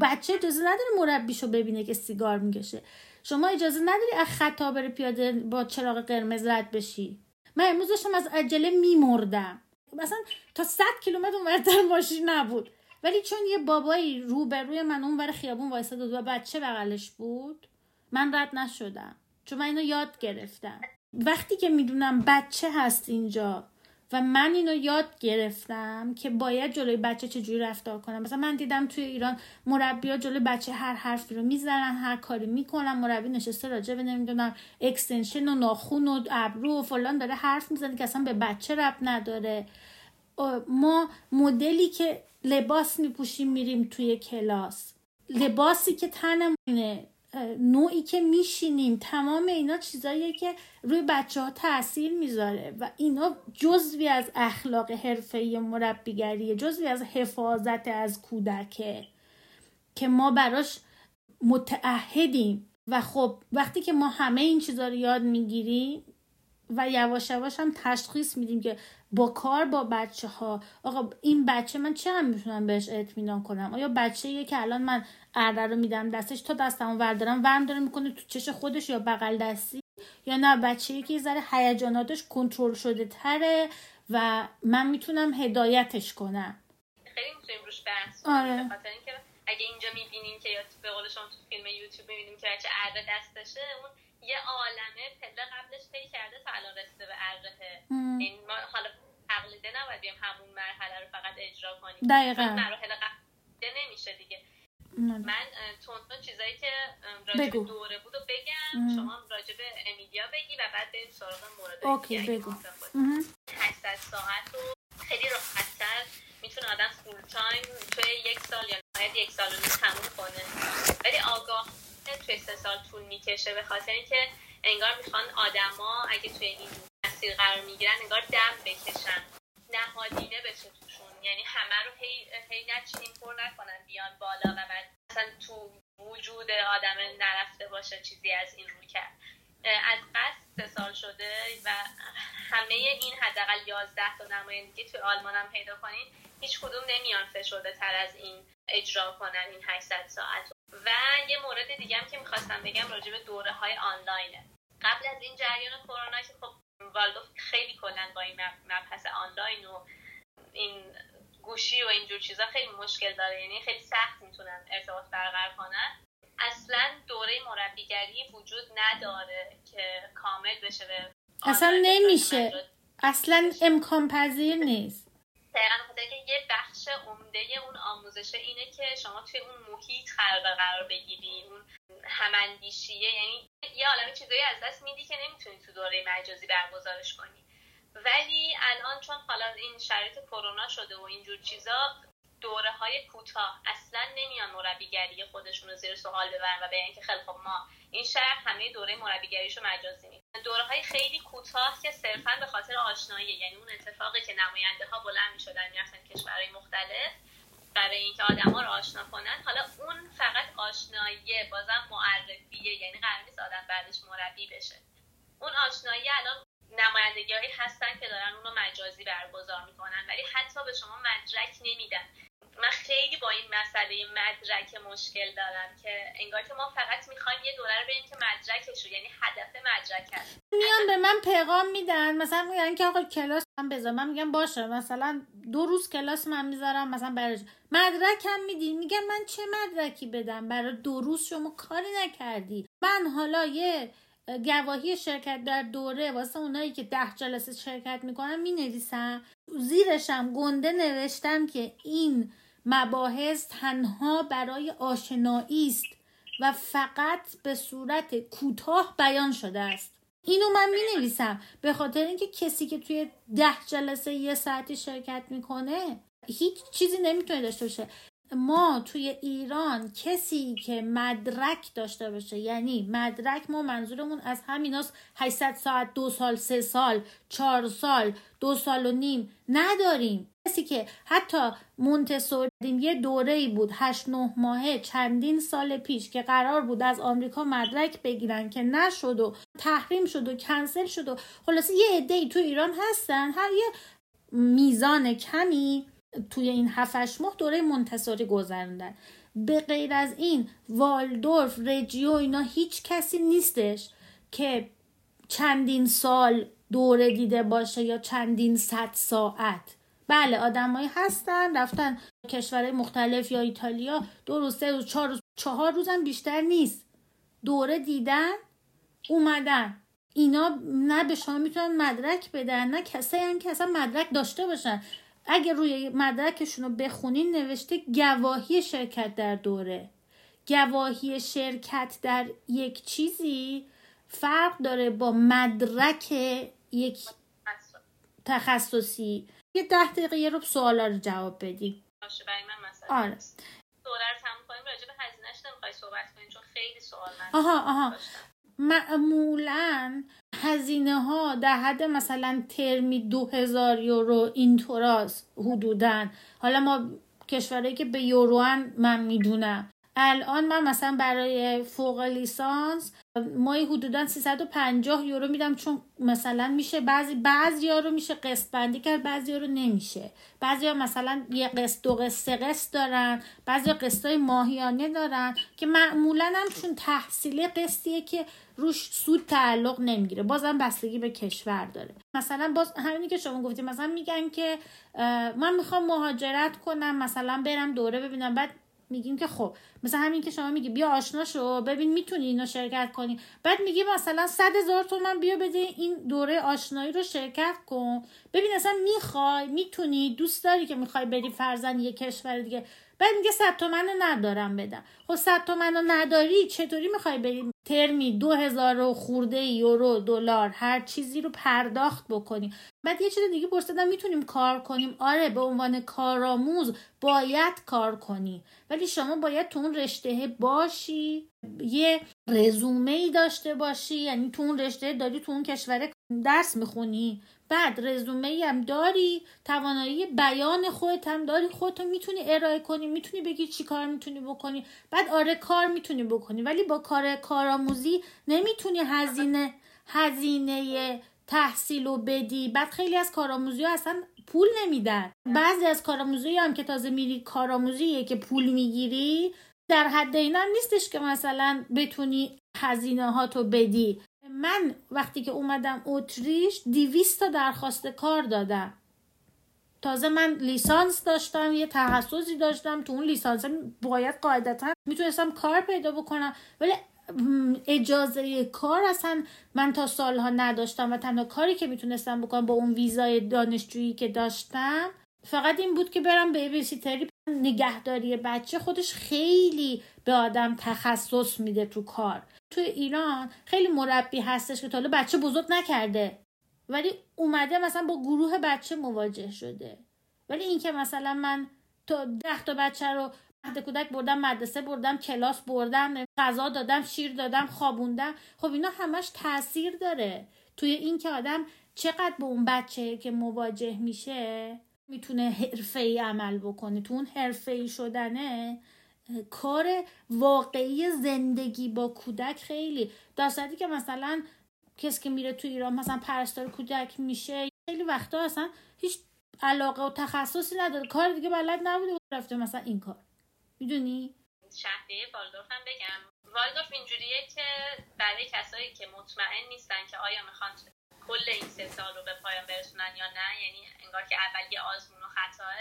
بچه اجازه نداره مربیشو ببینه که سیگار می‌کشه. شما اجازه نداری از خطا بره پیاده با چراغ قرمز رد بشی. من امروز داشتم از عجله میمردم. مثلا تا 100 کیلومتر اونورتر ماشین نبود. ولی چون یه بابایی روبروی من اون ور خیابون وایساده و بچه بغلش بود من رد نشدم. چون من اینو یاد گرفتم. وقتی که می‌دونم بچه هست اینجا و من اینو یاد گرفتم که باید جلوی بچه چجوری رفتار کنم. مثلا من دیدم توی ایران مربی ها جلوی بچه هر حرفی رو می‌زنن هر کاری می‌کنن مربی نشسته راجع به نمی‌دونم اکستنشن و ناخون و ابرو و فلان داره حرف می‌زنه که اصلا به بچه رب نداره. ما مدلی که لباس میپوشیم میریم توی کلاس. لباسی که تنمونه. نوعی که میشینیم تمام اینا چیزاییه که روی بچه ها تاثیر می‌ذاره و اینا جزوی از اخلاق حرفه مربیگریه جزوی از حفاظت از کودکه که ما براش متعهدیم. و خب وقتی که ما همه این چیزها رو یاد می‌گیریم و یواش یواش هم تشخیص میدیم که با کار با بچه ها آقا این بچه من چه می‌تونم بهش اطمینان کنم؟ آیا بچه یه که الان من ارده رو میدم دستش تا دستمو وردارم ورم داره می‌کنه تو چش خودش یا بغل دستی؟ یا نه بچه که یه ذره هیجاناتش کنترل شده تره و من می‌تونم هدایتش کنم؟ خیلی می‌تونیم روش بحث آره. اگه اینجا می‌بینیم که یا به قول شما تو فیلم یوتیوب می‌بینیم که بچه اره دستشه اون یه عالمه پله قبلش پی کرده تا الان رسیده به اره این ما حالا تقلیده نباید بیم همون مرحله رو فقط اجرا کنیم. دقیقا. مراحل قبل نمیشه دیگه. من تونتون چیزایی که راجب بگو. دوره بود و بگم. ام. شما راجب امیلیا بگی و بعد بریم سراغ مورد okay بگو. 800 ساعت رو خیلی راحتتر می‌تونه آدم full time توی یک سال یا نهایت یک سال رو تموم کنه. ولی آگاه توی سه سال طول می‌کشه به خاطر اینکه انگار می‌خوان آدما اگه توی این مسیر قرار می‌گیرن انگار دم بکشن. نهادینه بشه توشون. یعنی همه رو هی, هی نچینیم پر نکنن بیان بالا و بعد اصلا تو وجود آدم نرفته باشه چیزی از این رو کرد. از قصد سه سال شده و همه این حداقل یازده تا نمایندگی توی آلمان هم پیدا کنین هیچ کدوم نمیان فشرده تر از این اجرا کنن این 800 ساعت. و یه مورد دیگه هم که می‌خواستم بگم راجع به دوره های آنلاینه. قبل از این جریان کرونا که خب والدو خیلی کلا با این مبحث آنلاین و این گوشی و اینجور چیزا خیلی مشکل داره. یعنی خیلی سخت می‌تونن ارتباط برقرار کنن. اصلا دوره مربیگری وجود نداره که کامل بشه به اصلا نمیشه. اصلا امکان پذیر نیست. دقیقا که یه بخش عمده اون آموزشه اینه که شما توی اون محیط قرار قرار بگیری اون هماندیشیه یعنی یه عالم چیزایی از دست میدی که نمی‌تونی تو دوره مجازی برگزارش کنی. ولی الان چون حالا این شرایط کرونا شده و اینجور چیزا دوره های کوتاه. اصلا نمیان مربیگری خودشون رو زیر سوال ببرن و بگن که خیلی خب ما این شهر همه دوره مربیگریشو مجازی می دوره های خیلی کوتاه که صرفا به خاطر آشنایی یعنی اون اتفاقی که نماینده ها بلند می‌شدن می‌رفتن کشورهای مختلف برای اینکه آدما رو آشنا کنن حالا اون فقط آشنایی بازم معرفیه یعنی قرار نیست آدم بعدش مربی بشه. اون آشنایی الان نمایندگی هستن که دارن اون رو مجازی برگزار می‌کنن ولی حتی به شما مدرک نمیدن. من خیلی با این مسئله مدرک مشکل دارم که انگار که ما فقط می‌خوایم یه رو بریم که مدرکش رو یعنی هدف مدرک هست میان به من پیغام میدن مثلا میگن که آقا کلاس من بذار. من میگم باشه مثلا دو روز کلاس من می‌ذارم مثلا برای مدرک هم میدین میگم من چه مدرکی بدم؟ برای دو روز شما کاری نکردی. من حالا یه گواهی شرکت در دوره واسه اونایی که ده جلسه شرکت می‌کنن می نویسم زیرشم گنده نوشتم که این مباحث تنها برای آشنایی است و فقط به صورت کوتاه بیان شده است. اینو من می نویسم به خاطر اینکه کسی که توی ده جلسه یه ساعتی شرکت می‌کنه هیچ چیزی نمی‌تونه داشته باشه. ما توی ایران کسی که مدرک داشته باشه یعنی مدرک ما منظورمون از همیناست 800 ساعت دو سال سه سال چهار سال دو سال و نیم نداریم. کسی که حتی مونتسوری یه دوره ای بود هشت نه ماهه چندین سال پیش که قرار بود از آمریکا مدرک بگیرن که نشد و تحریم شد و کنسل شد و خلاصه یه عده ای تو ایران هستن. هر یه میزان کمی توی این هفتش ماه دوره منتصاری گذروندن. به غیر از این والدورف رجیو اینا هیچ کسی نیستش که چندین سال دوره دیده باشه یا چندین صد ساعت. بله آدمایی هستن رفتن کشورهای مختلف یا ایتالیا دو روز سه روز چهار روز چهار روزم بیشتر نیست. دوره دیدن اومدن. اینا نه به شما می‌تونن مدرک بدن نه کسایی هم که اصلا مدرک داشته باشن. اگه روی مدرکشون رو بخونین نوشته گواهی شرکت در دوره. گواهی شرکت در یک چیزی فرق داره با مدرک یک تخصصی. یه ده دقیقه یه رو سوالا رو جواب بدی. باشه برای من مثلا آره. دوره رو تموم کنیم راجع به نمی‌خوای صحبت کنیم چون خیلی سوال من آها آها. معمولا هزینه ها در حد مثلا ترمی دو هزار یورو اینطوراست حدودا. حالا ما کشورهایی که به یوروان من می‌دونم. الان من مثلا برای فوق لیسانس مایی حدودا 350 یورو میدم چون مثلا میشه بعضی بعضی ها رو میشه قسط بندی کرد بعضی ها رو نمیشه. بعضی ها مثلا یه قسط دو قسط سه قسط دارن بعضی ها قسط های ماهیانه دارن که معمولا هم چون تحصیلی قسطیه که روش سود تعلق نمی‌گیره. بازم بستگی به کشور داره. مثلا باز همینی که شما گفتیم مثلا میگن که من می‌خوام مهاجرت کنم مثلا برم دوره ببینم. بعد میگیم که خب مثلا همین که شما میگی بیا آشنا شو ببین می‌تونی اینو شرکت کنی. بعد میگی مثلا صد هزار تومن بیا بده این دوره آشنایی رو شرکت کن. ببین اصلا می‌خوای می‌تونی دوست داری که می‌خوای بری فرزن یه کشور دیگه. بعد میگه صد تومن ندارم بدم. خب صد تومن نداری چطوری می‌خوای بری ترمی دو هزار و خورده یورو دلار هر چیزی رو پرداخت بکنی؟ بعد یه چیز دیگه پرسیدم می‌تونیم کار کنیم؟ آره به عنوان کارآموز باید کار کنی. ولی شما باید تو اون رشته باشی یه رزومه ای داشته باشی یعنی تو اون رشته داری تو اون کشور درس می‌خونی. بعد رزومه ای هم داری توانایی بیان خودت هم داری خودتو می‌تونی ارائه کنی می‌تونی بگی چی کار می‌تونی بکنی. بعد آره کار می‌تونی بکنی ولی با کار کارآموزی نمی‌تونی هزینه هزینه تحصیل و بدی. بعد خیلی از کارآموزی ها اصلا پول نمیدن. بعضی از کارآموزی هم که تازه میری کارآموزیه که پول می‌گیری در حد اینا هم نیستش که مثلا بتونی هزینه ها تو بدی. من وقتی که اومدم اتریش دیویست تا درخواست کار دادم. تازه من لیسانس داشتم یه تخصصی داشتم تو اون لیسانس باید قاعدتا می‌تونستم کار پیدا بکنم. ولی اجازه کار اصلا من تا سالها نداشتم و تنها کاری که می‌تونستم بکنم با اون ویزای دانشجویی که داشتم فقط این بود که برم به بیسیتری نگهداری بچه خودش خیلی به آدم تخصص میده تو کار. تو ایران خیلی مربی هستش که تا بچه بزرگ نکرده. ولی اومده مثلا با گروه بچه مواجه شده. ولی اینکه مثلا من تا ده تا بچه رو مهد کودک بردم مدرسه بردم کلاس بردم غذا دادم شیر دادم خوابوندم خب اینا همش تاثیر داره. توی این که آدم چقدر به اون بچه که مواجه میشه می‌تونه حرفه ای عمل بکنه. تو اون حرفه ای شدنه کار واقعی زندگی با کودک خیلی. در که مثلا کسی که میره تو ایران مثلا پرستار کودک میشه خیلی وقتا اصلا هیچ علاقه و تخصصی نداره. کار دیگه بلد نبوده و رفته مثلا این کار. می‌دونی؟ شهریه والدورف هم بگم. والدورف اینجوریه که برای کسایی که مطمئن نیستن که آیا می‌خوان کل این سه سال رو به پایان برسونن یا نه یعنی انگار که اول یه آزمون و خطاه.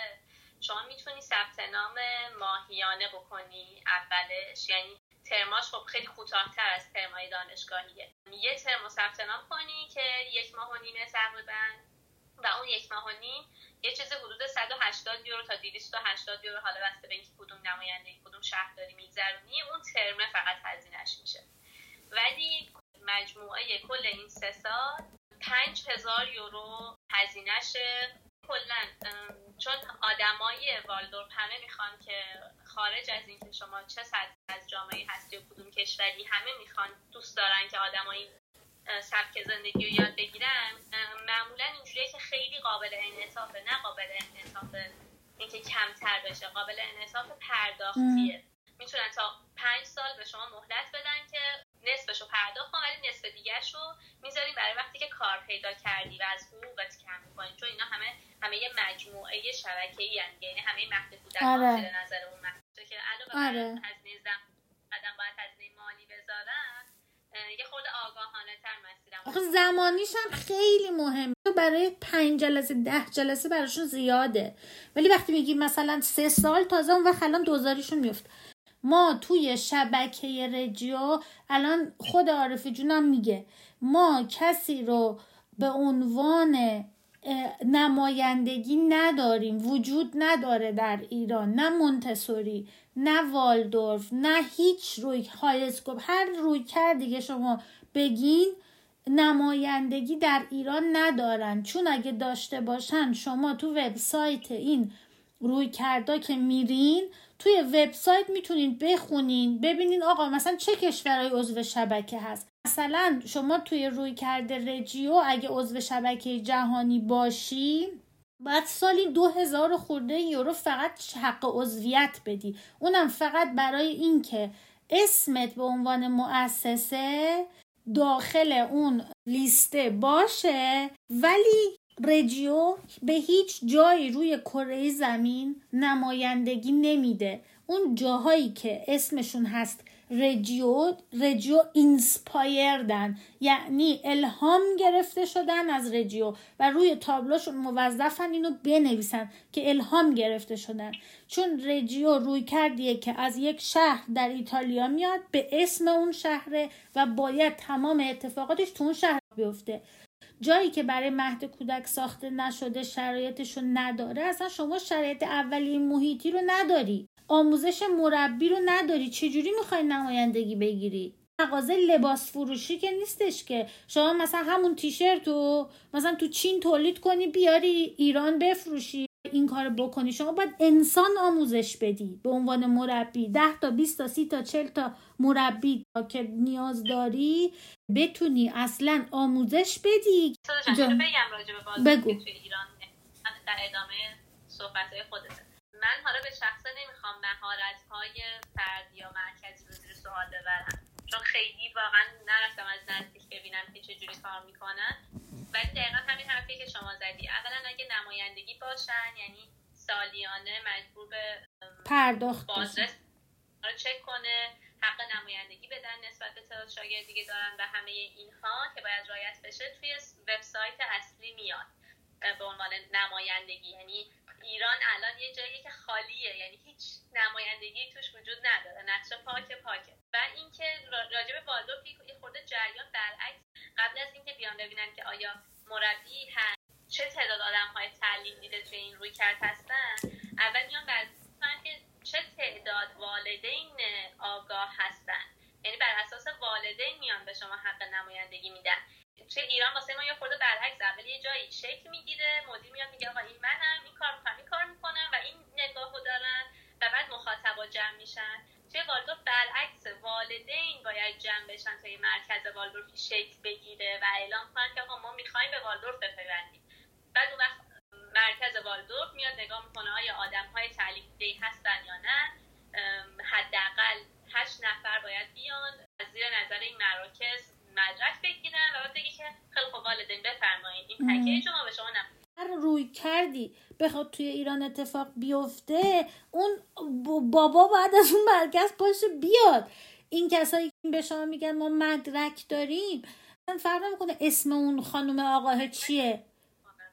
شما می‌تونی ثبت نام ماهیانه بکنی اولش یعنی ترماش خب خیلی کوتاهتر از ترمای دانشگاهیه. یه ترم ثبت نام کنی که یک ماه و نیمه تقریبا و اون یک ماه و نیم یه چیز حدود 180 یورو تا 280 یورو حالا بسته به اینکه کدوم نماینده کدوم شهرداری میگذرونی اون ترمه فقط هزینهش میشه. ولی مجموعه کل این سه سال 5000 یورو هزینهشه کلا چون آدمای والدورپ همه می‌خوان که خارج از اینکه شما چه سطح از جامعه هستی و کدوم کشوری همه می‌خوان دوست دارن که آدمای سبک زندگی رو یاد بگیرن. معمولا اینجوریه که خیلی قابل انعطافه نه قابل انعطاف اینکه کمتر بشه قابل انعطاف پرداختیه. می‌تونن تا پنج سال به شما مهلت بدن که نصفشو پرداخت کن ولی نصف دیگرش رو می‌ذاری برای وقتی که کار پیدا کردی و از حقوقت کم می‌کنی. چون اینا همه همه یه مجموعه شبکه ای یعنی همه مهد کودکان آره. نظر اون که علاوه آره. هزینه زم قدم باید هزینه مالی بذارن یه خود آگاهانه تر مسیرم زمانیش هم خیلی مهم برای پنج جلسه ده جلسه براشون زیاده. ولی وقتی میگی مثلا سه سال تازه اون وقت الان دوزاریشون میفت ما توی شبکه رجیو الان خود عارف جونم میگه ما کسی رو به عنوان نمایندگی نداریم وجود نداره در ایران نه مونتسوری نه والدورف نه هیچ روی هایسکوپ هر روی کرد دیگه شما بگین نمایندگی در ایران ندارن. چون اگه داشته باشن شما تو وبسایت این روی کردا که میرین توی وبسایت می‌تونین بخونین ببینین آقا مثلا چه کشورهای عضو شبکه هست. مثلا شما توی روی کرده رجیو اگه عضو شبکه جهانی باشی باید سالی دو هزار خورده یورو فقط حق عضویت بدی. اونم فقط برای اینکه اسمت به عنوان مؤسسه داخل اون لیسته باشه ولی رجیو به هیچ جایی روی کره زمین نمایندگی نمیده. اون جاهایی که اسمشون هست رجیو رجیو اینسپایردن یعنی الهام گرفته شدن از رجیو و روی تابلوشون موظفن اینو بنویسن که الهام گرفته شدن. چون رجیو روی کردیه که از یک شهر در ایتالیا میاد به اسم اون شهره و باید تمام اتفاقاتش تو اون شهر بیفته. جایی که برای مهد کودک ساخته نشده شرایطش رو نداره اصلا شما شرایط اولی محیطی رو نداری. آموزش مربی رو نداری. چجوری می‌خوای نمایندگی بگیری؟ مغازه لباس فروشی که نیستش که. شما مثلا همون تیشرت رو مثلا تو چین تولید کنی بیاری ایران بفروشی این کار بکنی. شما باید انسان آموزش بدی. به عنوان مربی ده تا 20 تا 30 تا 40 تا مربی که نیاز داری بتونی اصلا آموزش بدی. بگم راجع به بگو. توی ایران در ادامه صحبت خودت من حالا به شخصه نمی‌خوام مهارت های فردی یا مرکزی رو زیر سوال ببرم. چون خیلی واقعا نرفتم از نزدیک ببینم که چجوری کار می‌کنن. ولی دقیقا همین حرفی که شما زدی. اولا اگه نمایندگی باشن یعنی سالیانه مجبور به پرداخت بازرس رو چک کنه. نمایندگی بدن نسبت به تعداد شاگردی دارن و همه اینها که باید رایت بشه توی وبسایت اصلی میاد به عنوان نمایندگی. یعنی ایران الان یه جایی که خالیه. یعنی هیچ نمایندگی توش وجود نداره. نقشه پاک پاکه. و اینکه راجب بالدور یه خورده جریان برعکس. قبل از اینکه بیان ببینن که آیا مربی هست چه تعداد آدم های تعلیم دیده توی این روی کرد هستن اول میان که چه تعداد والدین آگاه هستن؟ یعنی بر اساس والدین میان به شما حق نمایندگی میدن. توی ایران واسه ما یه خورده برعکس اول یه جایی شکل می‌گیره مدیر میاد میگه آقا این منم این کار می‌کنم این کار می‌کنم و این نگاهو دارن و بعد مخاطبا جمع میشن. توی والدورف برعکس والدین باید جمع بشن تا یه مرکز والدورفی شکل بگیره و اعلام کنن که آقا ما می‌خوایم به والدورف بپیوندیم. بعد اون وقت مرکز والدورف میاد نگاه می‌کنه آیا آدم های تعلیم هستن یا نه. حداقل هشت نفر باید بیان از زیر نظر این مراکز مدرک بگیرن و بعد بگی که خیلی خوب والدین بفرمایید این پکیج ما به شما هر روی کردی بخواد توی ایران اتفاق بیفته اون بابا باید از اون مرکز پاشه بیاد. این کسایی که به شما میگن ما مدرک داریم فرق نمی‌کنه اسم اون خانم آقاه چیه.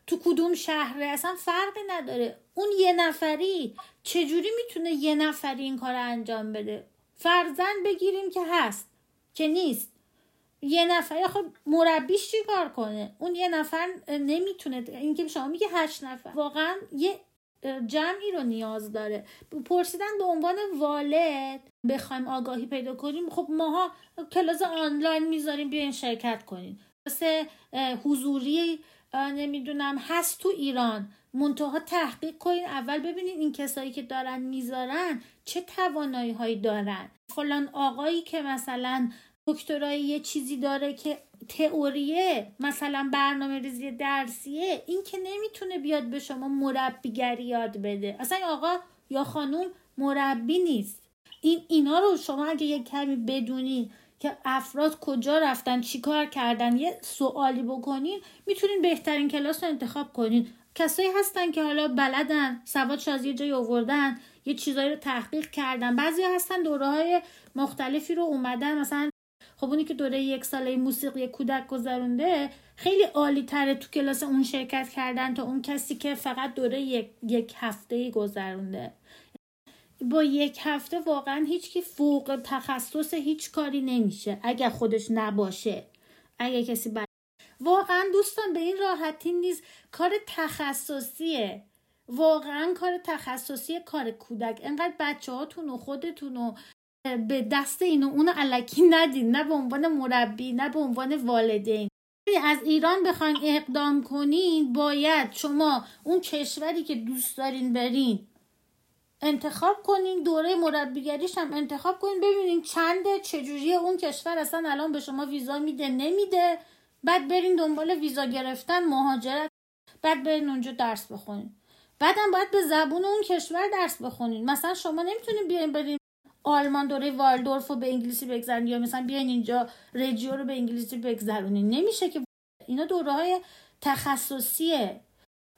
تو کدوم شهره؟ اصلا فرقی نداره. اون یه نفری چجوری می‌تونه یه نفری این کار انجام بده؟ فرزن بگیریم که هست که نیست. یه نفر خب مربیش چی کار کنه؟ اون یه نفر نمی‌تونه اینکه شما میگه هشت نفر. واقعا یه جمعی رو نیاز داره. پرسیدن به عنوان والد بخوایم آگاهی پیدا کنیم خب ماها کلاس آنلاین می‌ذاریم بیاین شرکت کنین. کلاس حضوری نمی‌دونم. هست تو ایران. منتها تحقیق کنین. اول ببینین این کسایی که دارن می‌ذارن چه توانایی هایی دارن. فلان آقایی که مثلا دکترای یه چیزی داره که تئوریه مثلا برنامه ریزی درسیه این که نمی‌تونه بیاد به شما مربیگری یاد بده. اصلا آقا یا خانوم مربی نیست. این اینا رو شما اگه یه کمی بدونین که افراد کجا رفتن چیکار کردن یه سوالی بکنین می‌تونین بهترین کلاس رو انتخاب کنین. کسایی هستن که حالا بلدن سوادش از یه جای آوردن یه چیزایی رو تحقیق کردن. بعضی هستن دوره های مختلفی رو اومدن. مثلا خب اونی که دوره یک ساله موسیقی کودک گذرونده خیلی عالی تره تو کلاس اون شرکت کردن تا اون کسی که فقط دوره یک, یک هفته گذرونده. با یک هفته واقعا هیچ کی فوق تخصص هیچ کاری نمیشه اگر خودش نباشه. اگر کسی بر... واقعا دوستان به این راحتی نیست کار تخصصیه. واقعا کار تخصصی کار کودک. انقدر بچه هاتون و خودتون و به دست اینو اونو علکی ندین. نه به عنوان مربی نه به عنوان والدین. از ایران بخواین اقدام کنین باید شما اون کشوری که دوست دارین برین. انتخاب کنین دوره مربیگریش هم انتخاب کنین ببینین چنده چجوری اون کشور اصلا الان به شما ویزا میده نمیده. بعد برین دنبال ویزا گرفتن مهاجرت بعد برین اونجا درس بخونین. بعدم باید به زبون اون کشور درس بخونین. مثلا شما نمی‌تونین بیاین برین آلمان دوره والدورف رو به انگلیسی بگذرونین یا مثلا بیاین اینجا رجیو رو به انگلیسی بگذرونین. نمیشه که اینا دوره های تخصصیه.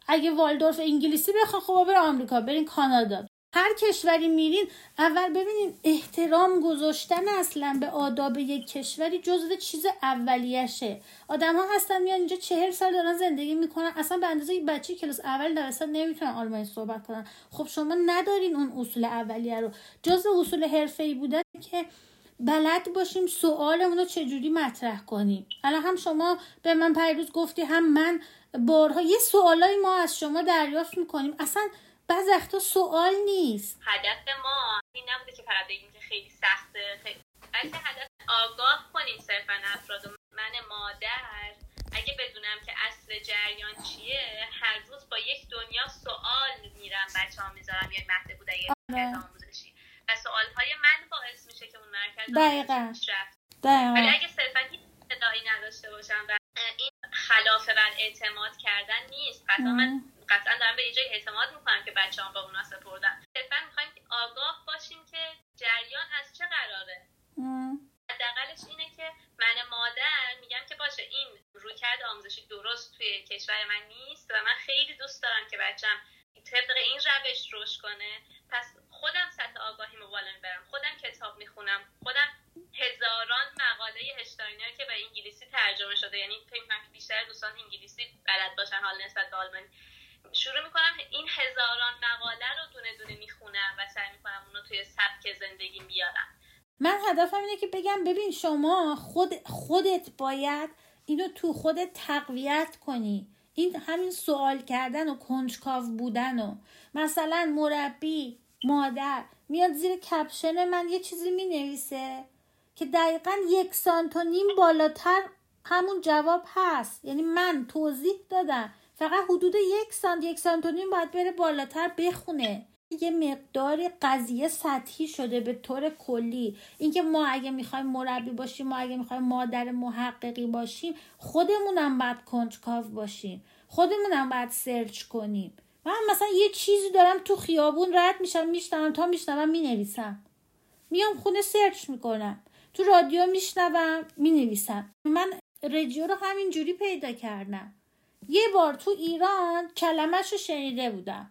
اگه والدورف انگلیسی بخواد خب بر آمریکا برین کانادا. هر کشوری میرین اول ببینین احترام گذاشتن اصلا به آداب یک کشوری جزو چیز اولیشه. آدم ها هستن میان اینجا چهر سال دارن زندگی می‌کنن اصلا به اندازه بچه کلاس اول درصد نمی‌تونن آلمانی صحبت کنن. خب شما ندارین اون اصول اولیه رو. جزو اصول حرفه ای بودن که بلد باشیم سوالمون رو چجوری مطرح کنیم. الان هم شما به من پیروز گفتی هم من بارها یه سوالای ما از شما دریافت می‌کنیم. اصلا بعض وقتا سوال نیست. هدف ما این نبوده که فقط بگیم که خیلی سخته. خیلی بلکه هدف آگاه کنیم صرفا افراد من مادر. اگه بدونم که اصل جریان چیه هر روز با یک دنیا سوال میرم بچه ها می‌ذارم یا مهد بود اگه آره. آموزشی و سوال های من باعث میشه که اون مرکز دقیقا. ولی اگه صرفا هیچ نداشته باشم و این خلاف بر اعتماد کردن نیست. قطعا من قطعا دارم به یه جای اعتماد می‌کنم که بچه هم به اونا سپردن. صرفا می‌خوایم آگاه باشیم که جریان از چه قراره؟ حداقلش اینه که من مادر میگم که باشه این رویکرد آموزشی درست توی کشور من نیست و من خیلی دوست دارم که بچم طبق این روش رشد کنه. پس خودم سطح آگاهی بالا می‌برم خودم کتاب می‌خونم. خودم هزاران مقاله هشتاینر که به انگلیسی ترجمه شده. یعنی فکر کنم بیشتر دوستان انگلیسی بلد باشن حال نسبت به آلمانی. شروع می‌کنم این هزاران مقاله رو دونه دونه می‌خونم و سعی می‌کنم اونو توی سبک زندگی بیارم. من هدفم اینه که بگم ببین شما خود خودت باید اینو تو خودت تقویت کنی. این همین سوال کردن و کنجکاو بودن و مثلا مربی مادر میاد زیر کپشن من یه چیزی می نویسه که دقیقا یک سانت و نیم بالاتر همون جواب هست. یعنی من توضیح دادم. فقط حدود یک سانت یک سانت و نیم باید بره بالاتر بخونه. یه مقدار قضیه سطحی شده به طور کلی. اینکه ما اگه می‌خوایم مربی باشیم ما اگه می‌خوایم مادر محققی باشیم خودمونم باید کنجکاو باشیم. خودمونم باید سرچ کنیم. من مثلا یه چیزی دارم تو خیابون رد میشم میشنوم تا میشنوم می‌نویسم. میام خونه search می‌کنم. تو رادیو میشنوم می‌نویسم. من رجیو رو همین جوری پیدا کردم. یه بار تو ایران کلمش رو شنیده بودم.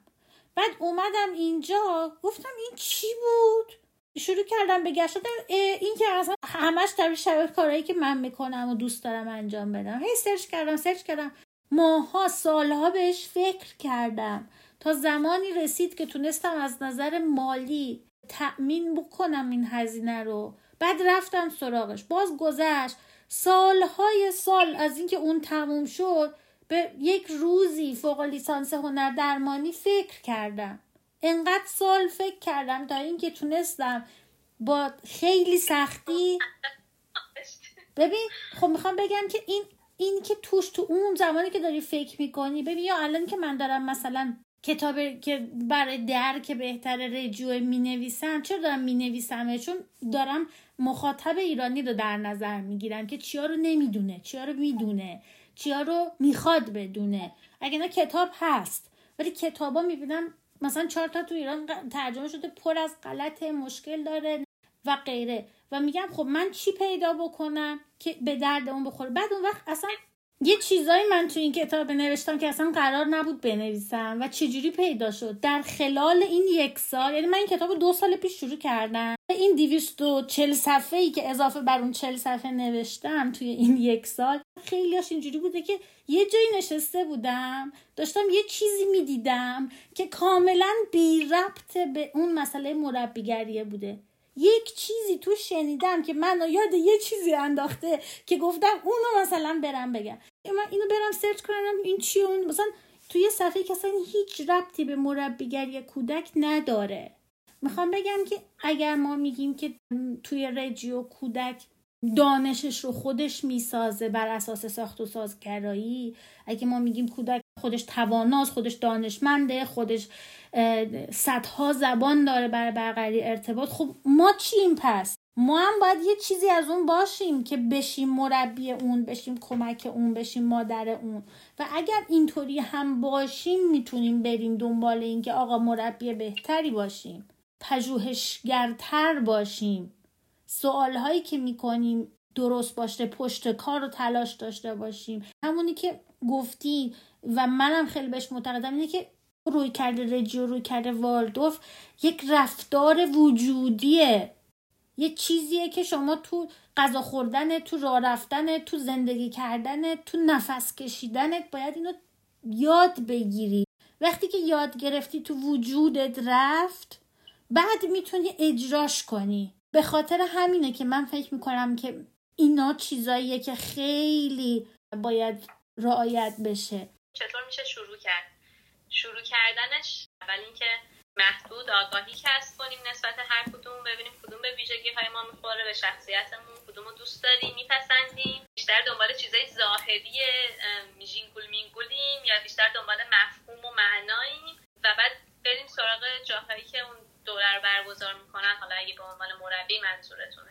بعد اومدم اینجا گفتم این چی بود؟ شروع کردم به گشتن که اصلا همش شبیه کارهایی که من می‌کنم و دوست دارم انجام بدم. هی search کردم search کردم. ماها سالها بهش فکر کردم. تا زمانی رسید که تونستم از نظر مالی تأمین بکنم این هزینه رو. بعد رفتم سراغش. باز گذشت. سالهای سال از اینکه اون تموم شد به یک روزی فوق لیسانس هنر درمانی فکر کردم. انقدر سال فکر کردم تا اینکه تونستم با خیلی سختی ببین خب می‌خوام بگم که این این که توش تو اون زمانی که داری فکر می‌کنی ببین یا الان که من دارم مثلا کتاب که برای درک بهتر رجوع می نویسم چرا دارم می نویسمه چون دارم مخاطب ایرانی رو در نظر می‌گیرم که چیا رو نمی‌دونه چیا رو می‌دونه. چیا رو می‌خواد بدونه. اگه نه کتاب هست. ولی کتابا می‌بینم مثلا چهار تا تو ایران ترجمه شده پر از غلط مشکل داره و غیره. و میگم خب من چی پیدا بکنم که به درد اون بخوره؟ بعد اون وقت اصلا یه چیزایی من تو این کتاب نوشتم که اصلا قرار نبود بنویسم و چجوری پیدا شد؟ در خلال این یک سال یعنی من این کتاب دو سال پیش شروع کردم. این دیویست و چل صفحه ای که اضافه بر اون چل صفحه نوشتم توی این یک سال خیلیاش اینجوری بوده که یه جایی نشسته بودم داشتم یه چیزی می‌دیدم که کاملا بی ربط به اون مسئله مربیگریه بوده. یک چیزی تو شنیدم که من یاد یه چیزی انداخته که گفتم اونو مثلا برم بگم. من اینو برم سرچ کنم این چی اون. مثلا توی صفحه که اصلا هیچ ربطی به مربیگری کودک نداره. می‌خوام بگم که اگر ما میگیم که توی رجیو کودک دانشش رو خودش می‌سازه بر اساس ساخت و سازگرایی اگه ما میگیم کودک خودش تواناست خودش دانشمنده خودش صدها زبان داره برای برقراری ارتباط. خب ما چیم پس؟ ما هم باید یه چیزی از اون باشیم که بشیم مربی اون بشیم کمک اون بشیم مادر اون. و اگر اینطوری هم باشیم می‌تونیم بریم دنبال اینکه آقا مربی بهتری باشیم پژوهشگرتر باشیم. سوالهایی که می‌کنیم درست باشه پشت کار رو تلاش داشته باشیم. همونی که گفتی و منم خیلی بهش معتقدم اینه که روی کرده رجیو روی کرده والدوف یک رفتار وجودیه. یه چیزیه که شما تو غذا خوردن تو راه رفتن تو زندگی کردن تو نفس کشیدنت باید اینو یاد بگیری. وقتی که یاد گرفتی تو وجودت رفت بعد می‌تونی اجراش کنی. به خاطر همینه که من فکر می‌کنم که اینا چیزاییه که خیلی باید رعایت بشه. چطور میشه شروع کرد؟ شروع کردنش اول اینکه محدود آگاهی کسب کنیم نسبت هر کدوم ببینیم کدوم به ویژگی های ما می‌خوره به شخصیتمون کدوم رو دوست داریم میپسندیم. بیشتر دنبال چیزای ظاهری جینگول مینگولیم یا بیشتر دنبال مفهوم و معناییم. و بعد بریم سراغ جاهایی که اون دوره رو برگزار می‌کنن. حالا اگه به عنوان مربی منظورتونه.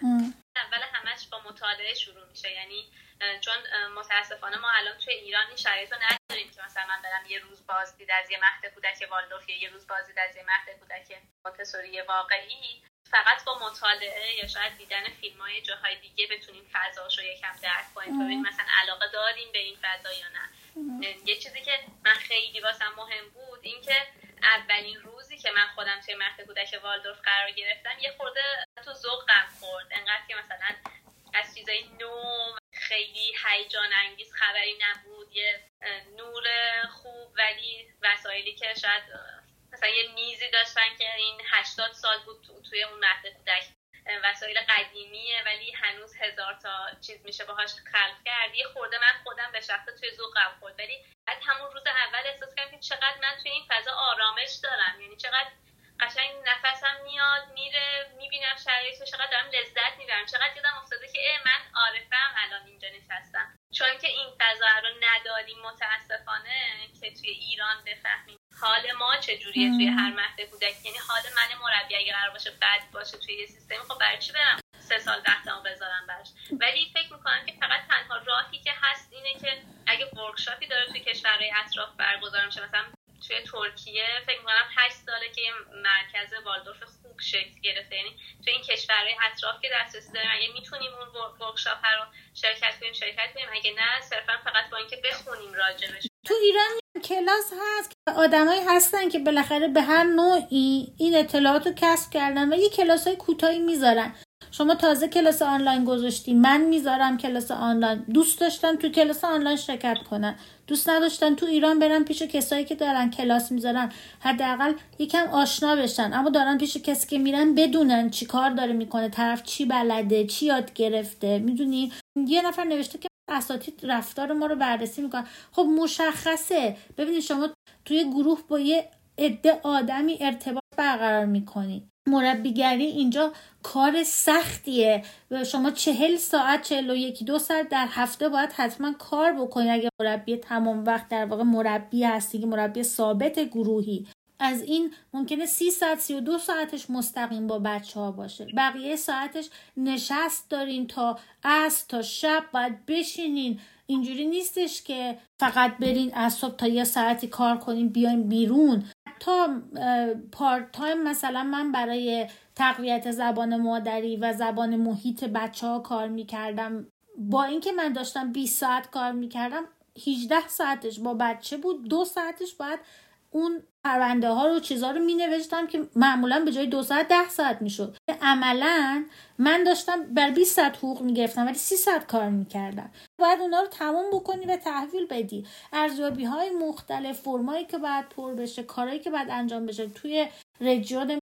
اول همش با مطالعه شروع میشه. یعنی چون متاسفانه ما الان توی ایران این شرایط رو نداریم که مثلا من برم یه روز بازدید از یه مهد کودک والدوف یا یه روز بازدید از یه مهد کودک مونتسوری واقعی فقط با مطالعه یا شاید دیدن فیلم های جاهای دیگه بتونیم فضاش رو یکم درک کنیم. ببینیم مثلا علاقه داریم به این فضا یا نه. یه چیزی که من خیلی واسم مهم بود این که اولین روزی که من خودم توی مهد کودک والدورف قرار گرفتم یه خورده تو ذوقم خورد. انقدر که مثلا از چیزای نو خیلی هیجان انگیز خبری نبود. یه نور خوب ولی وسایلی که شاید مثلا یه میزی داشتن که این هشتاد سال بود توی اون مهد کودک. وسایل قدیمیه ولی هنوز هزار تا چیز میشه باهاش خلق کرد. یه خورده من خودم به شخص توی ذوقم خورد. ولی بعد همون روز اول احساس کردم که چقدر من توی این فضا آرامش دارم. یعنی چقدر قشنگ نفسم میاد میره می‌بینم شرایط چقدر دارم لذت می‌برم. چقدر یادم افتاده که من عارفم الان اینجا نشستم. چون که این فضا رو نداریم متاسفانه که توی ایران بفهمیم. حال ما چجوریه توی هر مهد کودک؟ یعنی حال من مربی اگه قرار باشه بد باشه توی یه سیستم خب برای چی برم سه سال وقتمو بذارم براش؟ ولی فکر می‌کنم که فقط تنها راهی که هست اینه که اگه ورکشاپی داره توی کشورهای اطراف برگزار میشه مثلا توی ترکیه فکر می‌کنم هشت ساله که مرکز والدورف خوب شکل گرفته. یعنی توی این کشورهای اطراف که دسترسی داریم اگه می‌تونیم اون workshop رو شرکت کنیم شرکت کنیم. اگه نه صرفا فقط با اینکه بخونیم راجبش تو ایران کلاس هست که آدمایی هستن که بالاخره به هر نوعی این اطلاعات رو کسب کردن و یه کلاس های کوتاهی می‌ذارن. شما تازه کلاس آنلاین گذاشتی من می‌ذارم کلاس آنلاین. دوست داشتن تو کلاس آنلاین شرکت کنن. دوست نداشتن تو ایران برن پیش کسایی که دارن کلاس می‌ذارن. حداقل یکم آشنا بشن. اما دارن پیش کسی که میرن بدونن چی کار داره می‌کنه طرف چی بلده چی یاد گرفته. می‌دونی؟ یه نفر نوشته که اساتید رفتار ما رو بررسی می‌کنن. خب مشخصه. ببینید شما توی گروه با یه عده آدمی ارتباط برقرار می‌کنی مربیگری اینجا کار سختیه. شما چهل ساعت چهل و یکی دو ساعت در هفته باید حتما کار بکنی. اگه مربی تمام وقت در واقع مربی هستی که مربی ثابت گروهی. از این ممکنه سی ساعت سی و دو ساعتش مستقیم با بچه ها باشه. بقیه ساعتش نشست دارین تا از تا شب باید بشینین. اینجوری نیستش که فقط برین از صبح تا یه ساعتی کار کنین بیاین بیرون. تا part time مثلا من برای تقویت زبان مادری و زبان محیط بچه ها کار می‌کردم. با اینکه من داشتم 20 ساعت کار می‌کردم 18 ساعتش با بچه بود. دو ساعتش باید اون پرونده ها رو چیزها رو می نوشتم که معمولا به جای دو ساعت ده ساعت می شد عملا من داشتم بر 20 ساعت حقوق می گرفتم ولی 30 ساعت کار می کردم باید اونا رو تمام بکنی و تحویل بدی. ارزیابی های مختلف فرمایی که باید پر بشه کارهایی که باید انجام بشه توی رجیون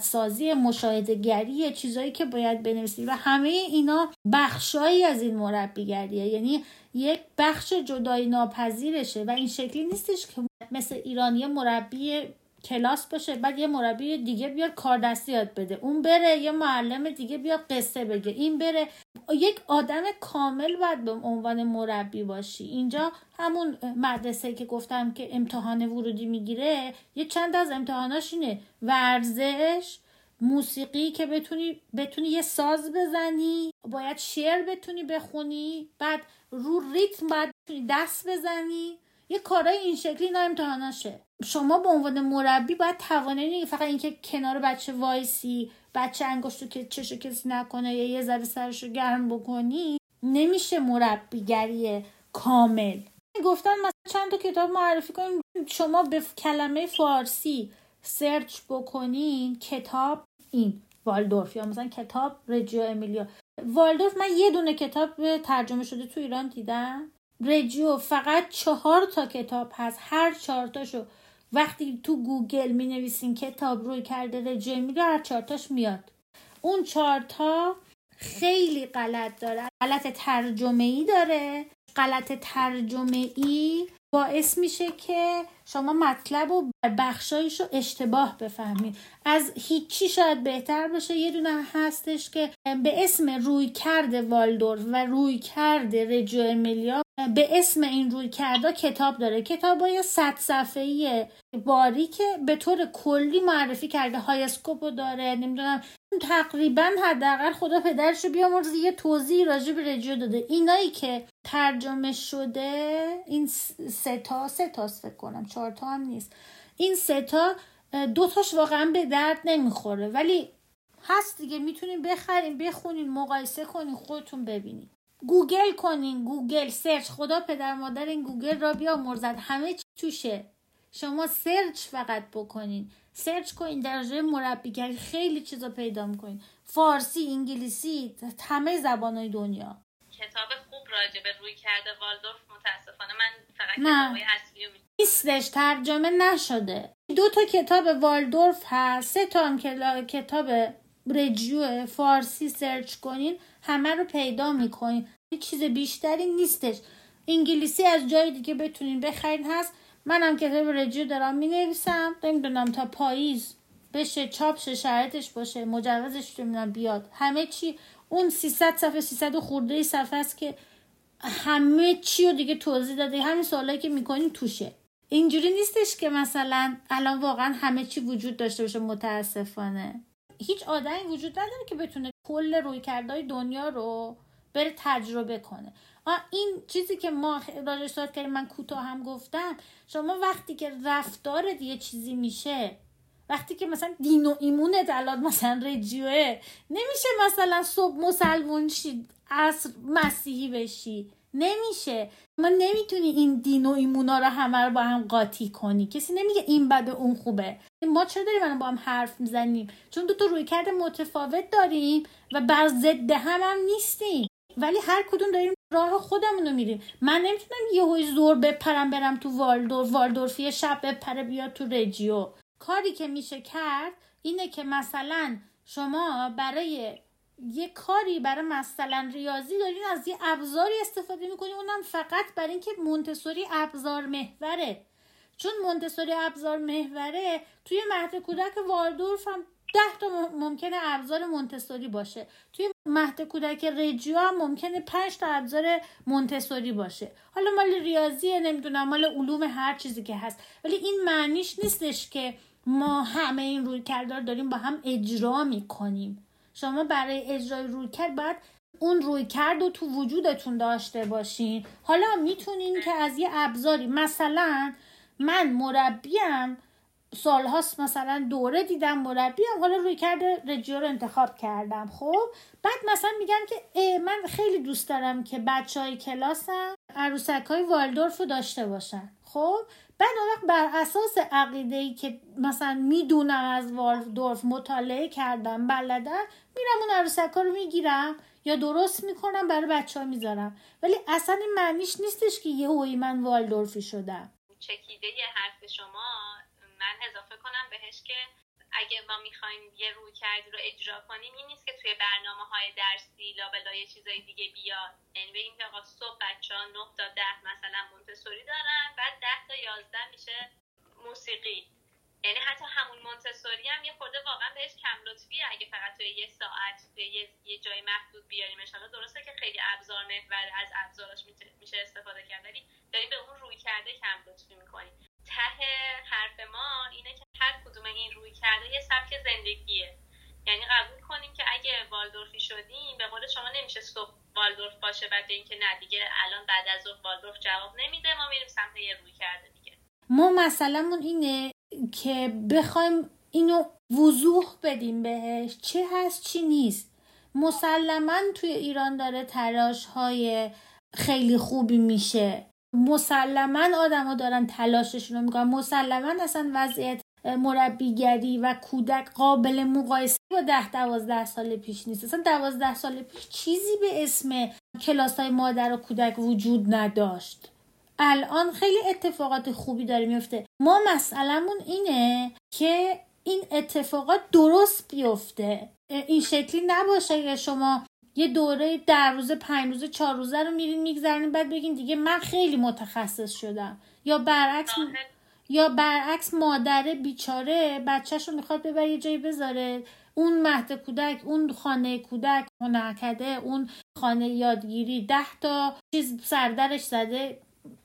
سازی مشاهده گری چیزایی که باید بنویسی و همه اینا بخشایی از این مربیگریه. یعنی یک بخش جدای ناپذیرشه و این شکلی نیستش که مثل ایرانی مربی کلاس باشه بعد یه مربی دیگه بیاد کاردستی یاد بده. اون بره یه معلم دیگه بیاد قصه بگه. این بره. یک آدم کامل باید به عنوان مربی باشی. اینجا همون مدرسه که گفتم که امتحان ورودی می‌گیره یه چند از امتحاناش اینه. ورزش موسیقی که بتونی بتونی یه ساز بزنی باید شعر بتونی بخونی بعد رو ریتم باید دست بزنی. یه کارای این شکلی اینا امتحاناشه. شما به عنوان مربی باید توانایی فقط اینکه کنار بچه وایسی بچه انگشتو که چشو کسی نکنه یا یه ذره سرشو گرم بکنی نمیشه مربیگری کامل. گفتم مثلا چند تا کتاب معرفی کنیم. شما به کلمه فارسی search بکنین کتاب این والدورف یا مثلا کتاب رجیو امیلیا. والدورف من یه دونه کتاب ترجمه شده تو ایران دیدم. رجیو فقط چهار تا کتاب هست. هر چهار تاشو وقتی تو گوگل می نویسین کتاب رویکرد رجیو امیلیا هر چهار تاش میاد. اون چهار تا خیلی غلط داره. غلط ترجمه ای داره. غلط ترجمه ای باعث میشه که شما مطلب و بخشایش رو اشتباه بفهمید. از هیچی شاید بهتر باشه یه دونه هستش که به اسم روی کرده والدور و روی کرده رجو امیلیا به اسم این روی کرده کتاب داره. کتاب های صد صفحه‌ای باریکه به طور کلی معرفی کرده. هایسکوپو داره نمی‌دونم تقریبا حداقل خدا پدرشو بیامرز یه توضیح راجع به داده. اینایی که ترجمه شده این سه تا سه تا فکر کنم چهار تا هم نیست. این سه تا دو تاش واقعا به درد نمی‌خوره. ولی هست دیگه می‌تونین بخرین بخونین مقایسه کنین خودتون ببینین. گوگل کنین Google search. خدا پدر مادر این گوگل را بیامرزد. همه چی توشه. شما search فقط بکنین. search کنین راجع به مربیگری خیلی چیزا پیدا می‌کنین. فارسی انگلیسی همه زبانهای دنیا. کتاب خوب راجع به رویکرد والدورف متاسفانه من فقط نه. اصلی نیستش ترجمه نشده. دو تا کتاب والدورف هست سه تا هم کتاب رجیو فارسی سرچ کنین همه رو پیدا می‌کنین. چیز بیشتری نیستش. انگلیسی از جای دیگه بتونین بخرین. هست. منم کتاب رجیو دارم می نویسم نمی‌دونم تا پاییز بشه چاپش شرطش باشه مجوزش نمی‌دونم بیاد. همه چی اون 300 صفحه 300 خورده صفحه است که همه چی رو دیگه توضیح داده. همین سوالایی که می‌کنیم توشه. اینجوری نیستش که مثلا الان واقعا همه چی وجود داشته باشه متاسفانه. هیچ آدمی وجود نداره که بتونه کل روی کردهای دنیا رو بره تجربه کنه. این چیزی که ما راجعش صحبت کردیم من کوتاه هم گفتم شما وقتی که رفتار یه چیزی میشه وقتی که مثلا دین و ایمونت الان مثلا رجیوه نمیشه مثلا صبح مسلمون شی عصر مسیحی بشی. نمیشه. ما نمی‌تونی این دین و ایمونا رو همه رو با هم قاطی کنی. کسی نمیگه این بده اون خوبه. ما چرا داریم با هم حرف می‌زنیم؟ چون دو تا روی کرده متفاوت داریم و بر ضد هم هم نیستیم. ولی هر کدوم داریم راه خودمون رو میریم. من نمی‌تونم یه هوی زور بپرم برم تو والدور والدورفی شب بپره بیاد تو رجیو کاری که میشه کرد اینه که مثلا شما برای یه کاری برای مثلا ریاضی دارین از یه ابزاری استفاده می‌کنین اونم فقط برای اینکه مونتسوری ابزار محوره. چون مونتسوری ابزار محوره توی مهد کودک والدورف هم ده تا ممکنه ابزار مونتسوری باشه. توی مهد کودک رجیو هم ممکنه پنج تا ابزار مونتسوری باشه. حالا مال ریاضیه نمی‌دونم مال علوم هر چیزی که هست. ولی این معنیش نیستش که ما همه این روی کردار داریم با هم اجرا می‌کنیم. شما برای اجرای روی کرد باید اون روی کرد رو تو وجودتون داشته باشین. حالا می‌تونین که از یه ابزاری مثلا من مربیم سالهاست مثلا دوره دیدم مربیم حالا روی کرده رجیو رو انتخاب کردم خب؟ بعد مثلا میگم که من خیلی دوست دارم که بچه های کلاسم عروسک های والدورف رو داشته باشن خب؟ بعد اون بر اساس عقیده ای که مثلا می‌دونم از والدورف مطالعه کردم بلدم میرم اون عروسک رو می‌گیرم یا درست می‌کنم برای بچه ها می‌ذارم. ولی اصلا این معنیش نیستش که یه هوی من والدورفی شدم. چکیده یه حرف شما من اضافه کنم بهش که اگه ما می‌خوایم یه روی کردی رو اجرا کنیم این نیست که توی برنامه های درسی لابلا یه چیزای دیگه بیاد. یعنی بگیم که آقا صبح بچه ها 9 تا 10 مثلا مونتسوری دارن بعد 10 تا 11 میشه موسیقی. یعنی حتی همون مونتسوری هم یه خورده واقعا بهش کم لطفیه اگه فقط توی یه ساعت توی یه, یه جای محدود بیاریم. ان درسته که خیلی ابزار محور از ابزاراش میشه استفاده کرد ولی داریم به اون روی کرده کم لطفی می‌کنیم. ته حرف ما اینه که هر کدوم این روی کرده یه سبک زندگیه. یعنی قبول کنیم که اگه والدورفی شدیم به قول شما نمیشه صبح والدورف باشه بعد اینکه نه دیگه الان بعد از ظهر والدورف جواب نمیده ما میریم سمت یه روی کرده دیگه. ما مسئلهمون اینه که بخوایم اینو وضوح بدیم بهش چه هست چی نیست. مسلما توی ایران داره تلاش های خیلی خوبی میشه. مسلما آدما دارن تلاششون رو می‌کنن. مسلما اصلا وضعیت مربیگری و کودک قابل مقایسه با ده دوازده سال پیش نیست. اصلا دوازده سال پیش چیزی به اسم کلاس های مادر و کودک وجود نداشت. الان خیلی اتفاقات خوبی داره میفته. ما مسئلهمون اینه که این اتفاقات درست بیفته. این شکلی نباشه که شما یه دوره در روزه پنج روزه چهار روزه رو میرین میگذرین بعد بگین دیگه من خیلی متخصص شدم. یا برعکس یا برعکس مادر بیچاره بچهش رو می‌خواد ببر یه جایی بذاره. اون مهد کودک اون خانه کودک نکده اون خانه یادگیری ده تا چیز سردرش زده.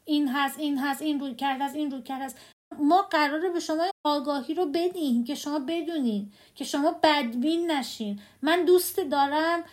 این هست این هست این روی کرد هست این روی کرد هست. ما قراره به شما آگاهی رو بدیم که شما بدونین که شما بدبین نشین. من دوست دارم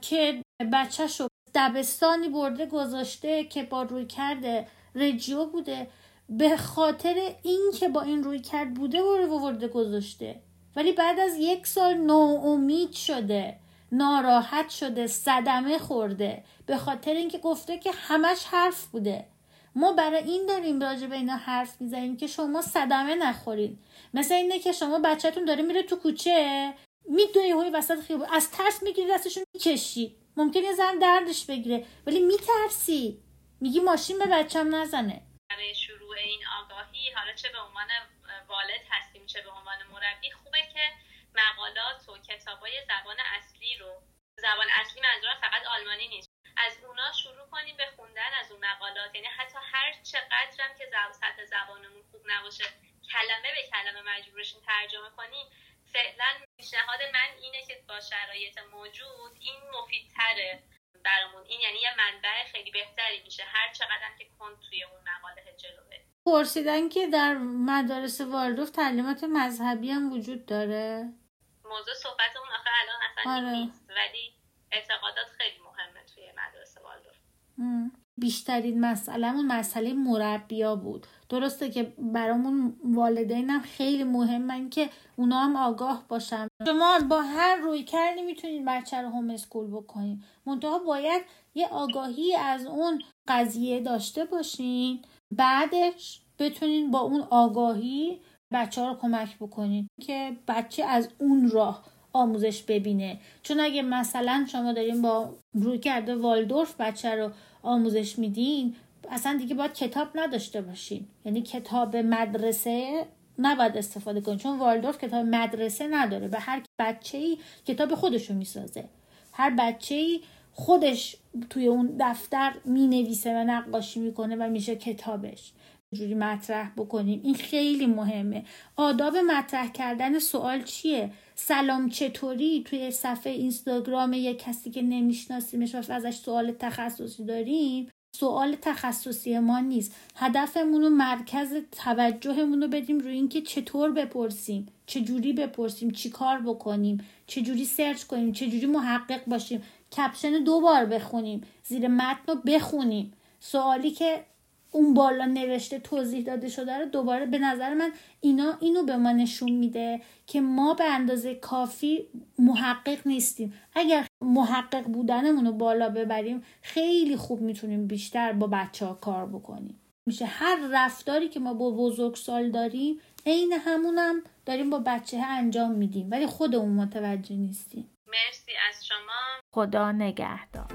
که بچهش رو دبستانی برده گذاشته که با روی کرده رجیو بوده. به خاطر این که با این روی کرد بوده برده گذاشته. ولی بعد از یک سال ناامید شده ناراحت شده صدمه خورده. به خاطر اینکه گفته که همش حرف بوده. ما برای این داریم راجع به اینا حرف می‌زنیم که شما صدمه نخورید مثل اینه که شما بچهتون داره میره تو کوچه می‌دونی هوی وسط خیابون از ترس می‌گیری دستشون می‌کشی. ممکن یه زن دردش بگیره ولی میترسی. میگی ماشین به بچم نزنه. برای شروع این آگاهی حالا چه به عنوان والد هستیم چه به عنوان مربی خوبه که مقالات و کتابای زبان اصلی رو زبان اصلی منظورم فقط آلمانی نیست. از اونا شروع کنیم به خوندن از اون مقالات. یعنی حتی هر چقدرم که سطح زبانمون خوب نباشه کلمه به کلمه مجبورشیم ترجمه کنیم فعلا پیشنهاد من اینه که با شرایط موجود این مفیدتره برامون. این یعنی یه منبع خیلی بهتری میشه هر چقدر که کن توی اون مقاله جلوه. پرسیدن که در مدارس والدوف تعلیمات مذهبی هم وجود داره؟ موضوع صحبتمون آخه الان اصلا آره. نیست ولی اعتقادات خیلی مهمه توی مدرسه والدوف بیشترین مسئلهمون مسئله مربیا بود. درسته که برامون والدینم خیلی مهمن که اونا هم آگاه باشن. شما با هر روی کردی می‌تونید بچه رو هوم اسکول بکنید منتها باید یه آگاهی از اون قضیه داشته باشین. بعدش بتونین با اون آگاهی بچه ها رو کمک بکنین که بچه از اون راه آموزش ببینه. چون اگه مثلا شما دارین با روی کرده والدورف بچه رو آموزش میدین اصلا دیگه باید کتاب نداشته باشین. یعنی کتاب مدرسه نباید استفاده کنین. چون والدورف کتاب مدرسه نداره به هر بچه ای کتاب خودشو می‌سازه. هر بچه ای خودش توی اون دفتر می نویسه و نقاشی می‌کنه و میشه کتابش. جوری مطرح بکنیم. این خیلی مهمه. آداب مطرح کردن سوال چیه؟ سلام چطوری توی صفحه اینستاگرام یه کسی که نمیشناسیمش و ازش سوال تخصصی داریم؟ سوال تخصصی ما نیست. هدفمون رو مرکز توجهمون رو بدیم روی اینکه چطور بپرسیم چجوری بپرسیم چی کار بکنیم چجوری سرچ کنیم چجوری محقق باشیم کپشن دو بار بخونیم زیر متن رو بخونیم. سوالی که اون بالا نوشته توضیح داده شده رو دوباره به نظر من اینا اینو به ما نشون میده که ما به اندازه کافی محقق نیستیم. اگر محقق بودنمون رو بالا ببریم خیلی خوب می‌تونیم بیشتر با بچه ها کار بکنیم. میشه هر رفتاری که ما با بزرگسال داریم عین همونم داریم با بچه ها انجام میدیم. ولی خودمون متوجه نیستیم. مرسی از شما. خدا نگهدار.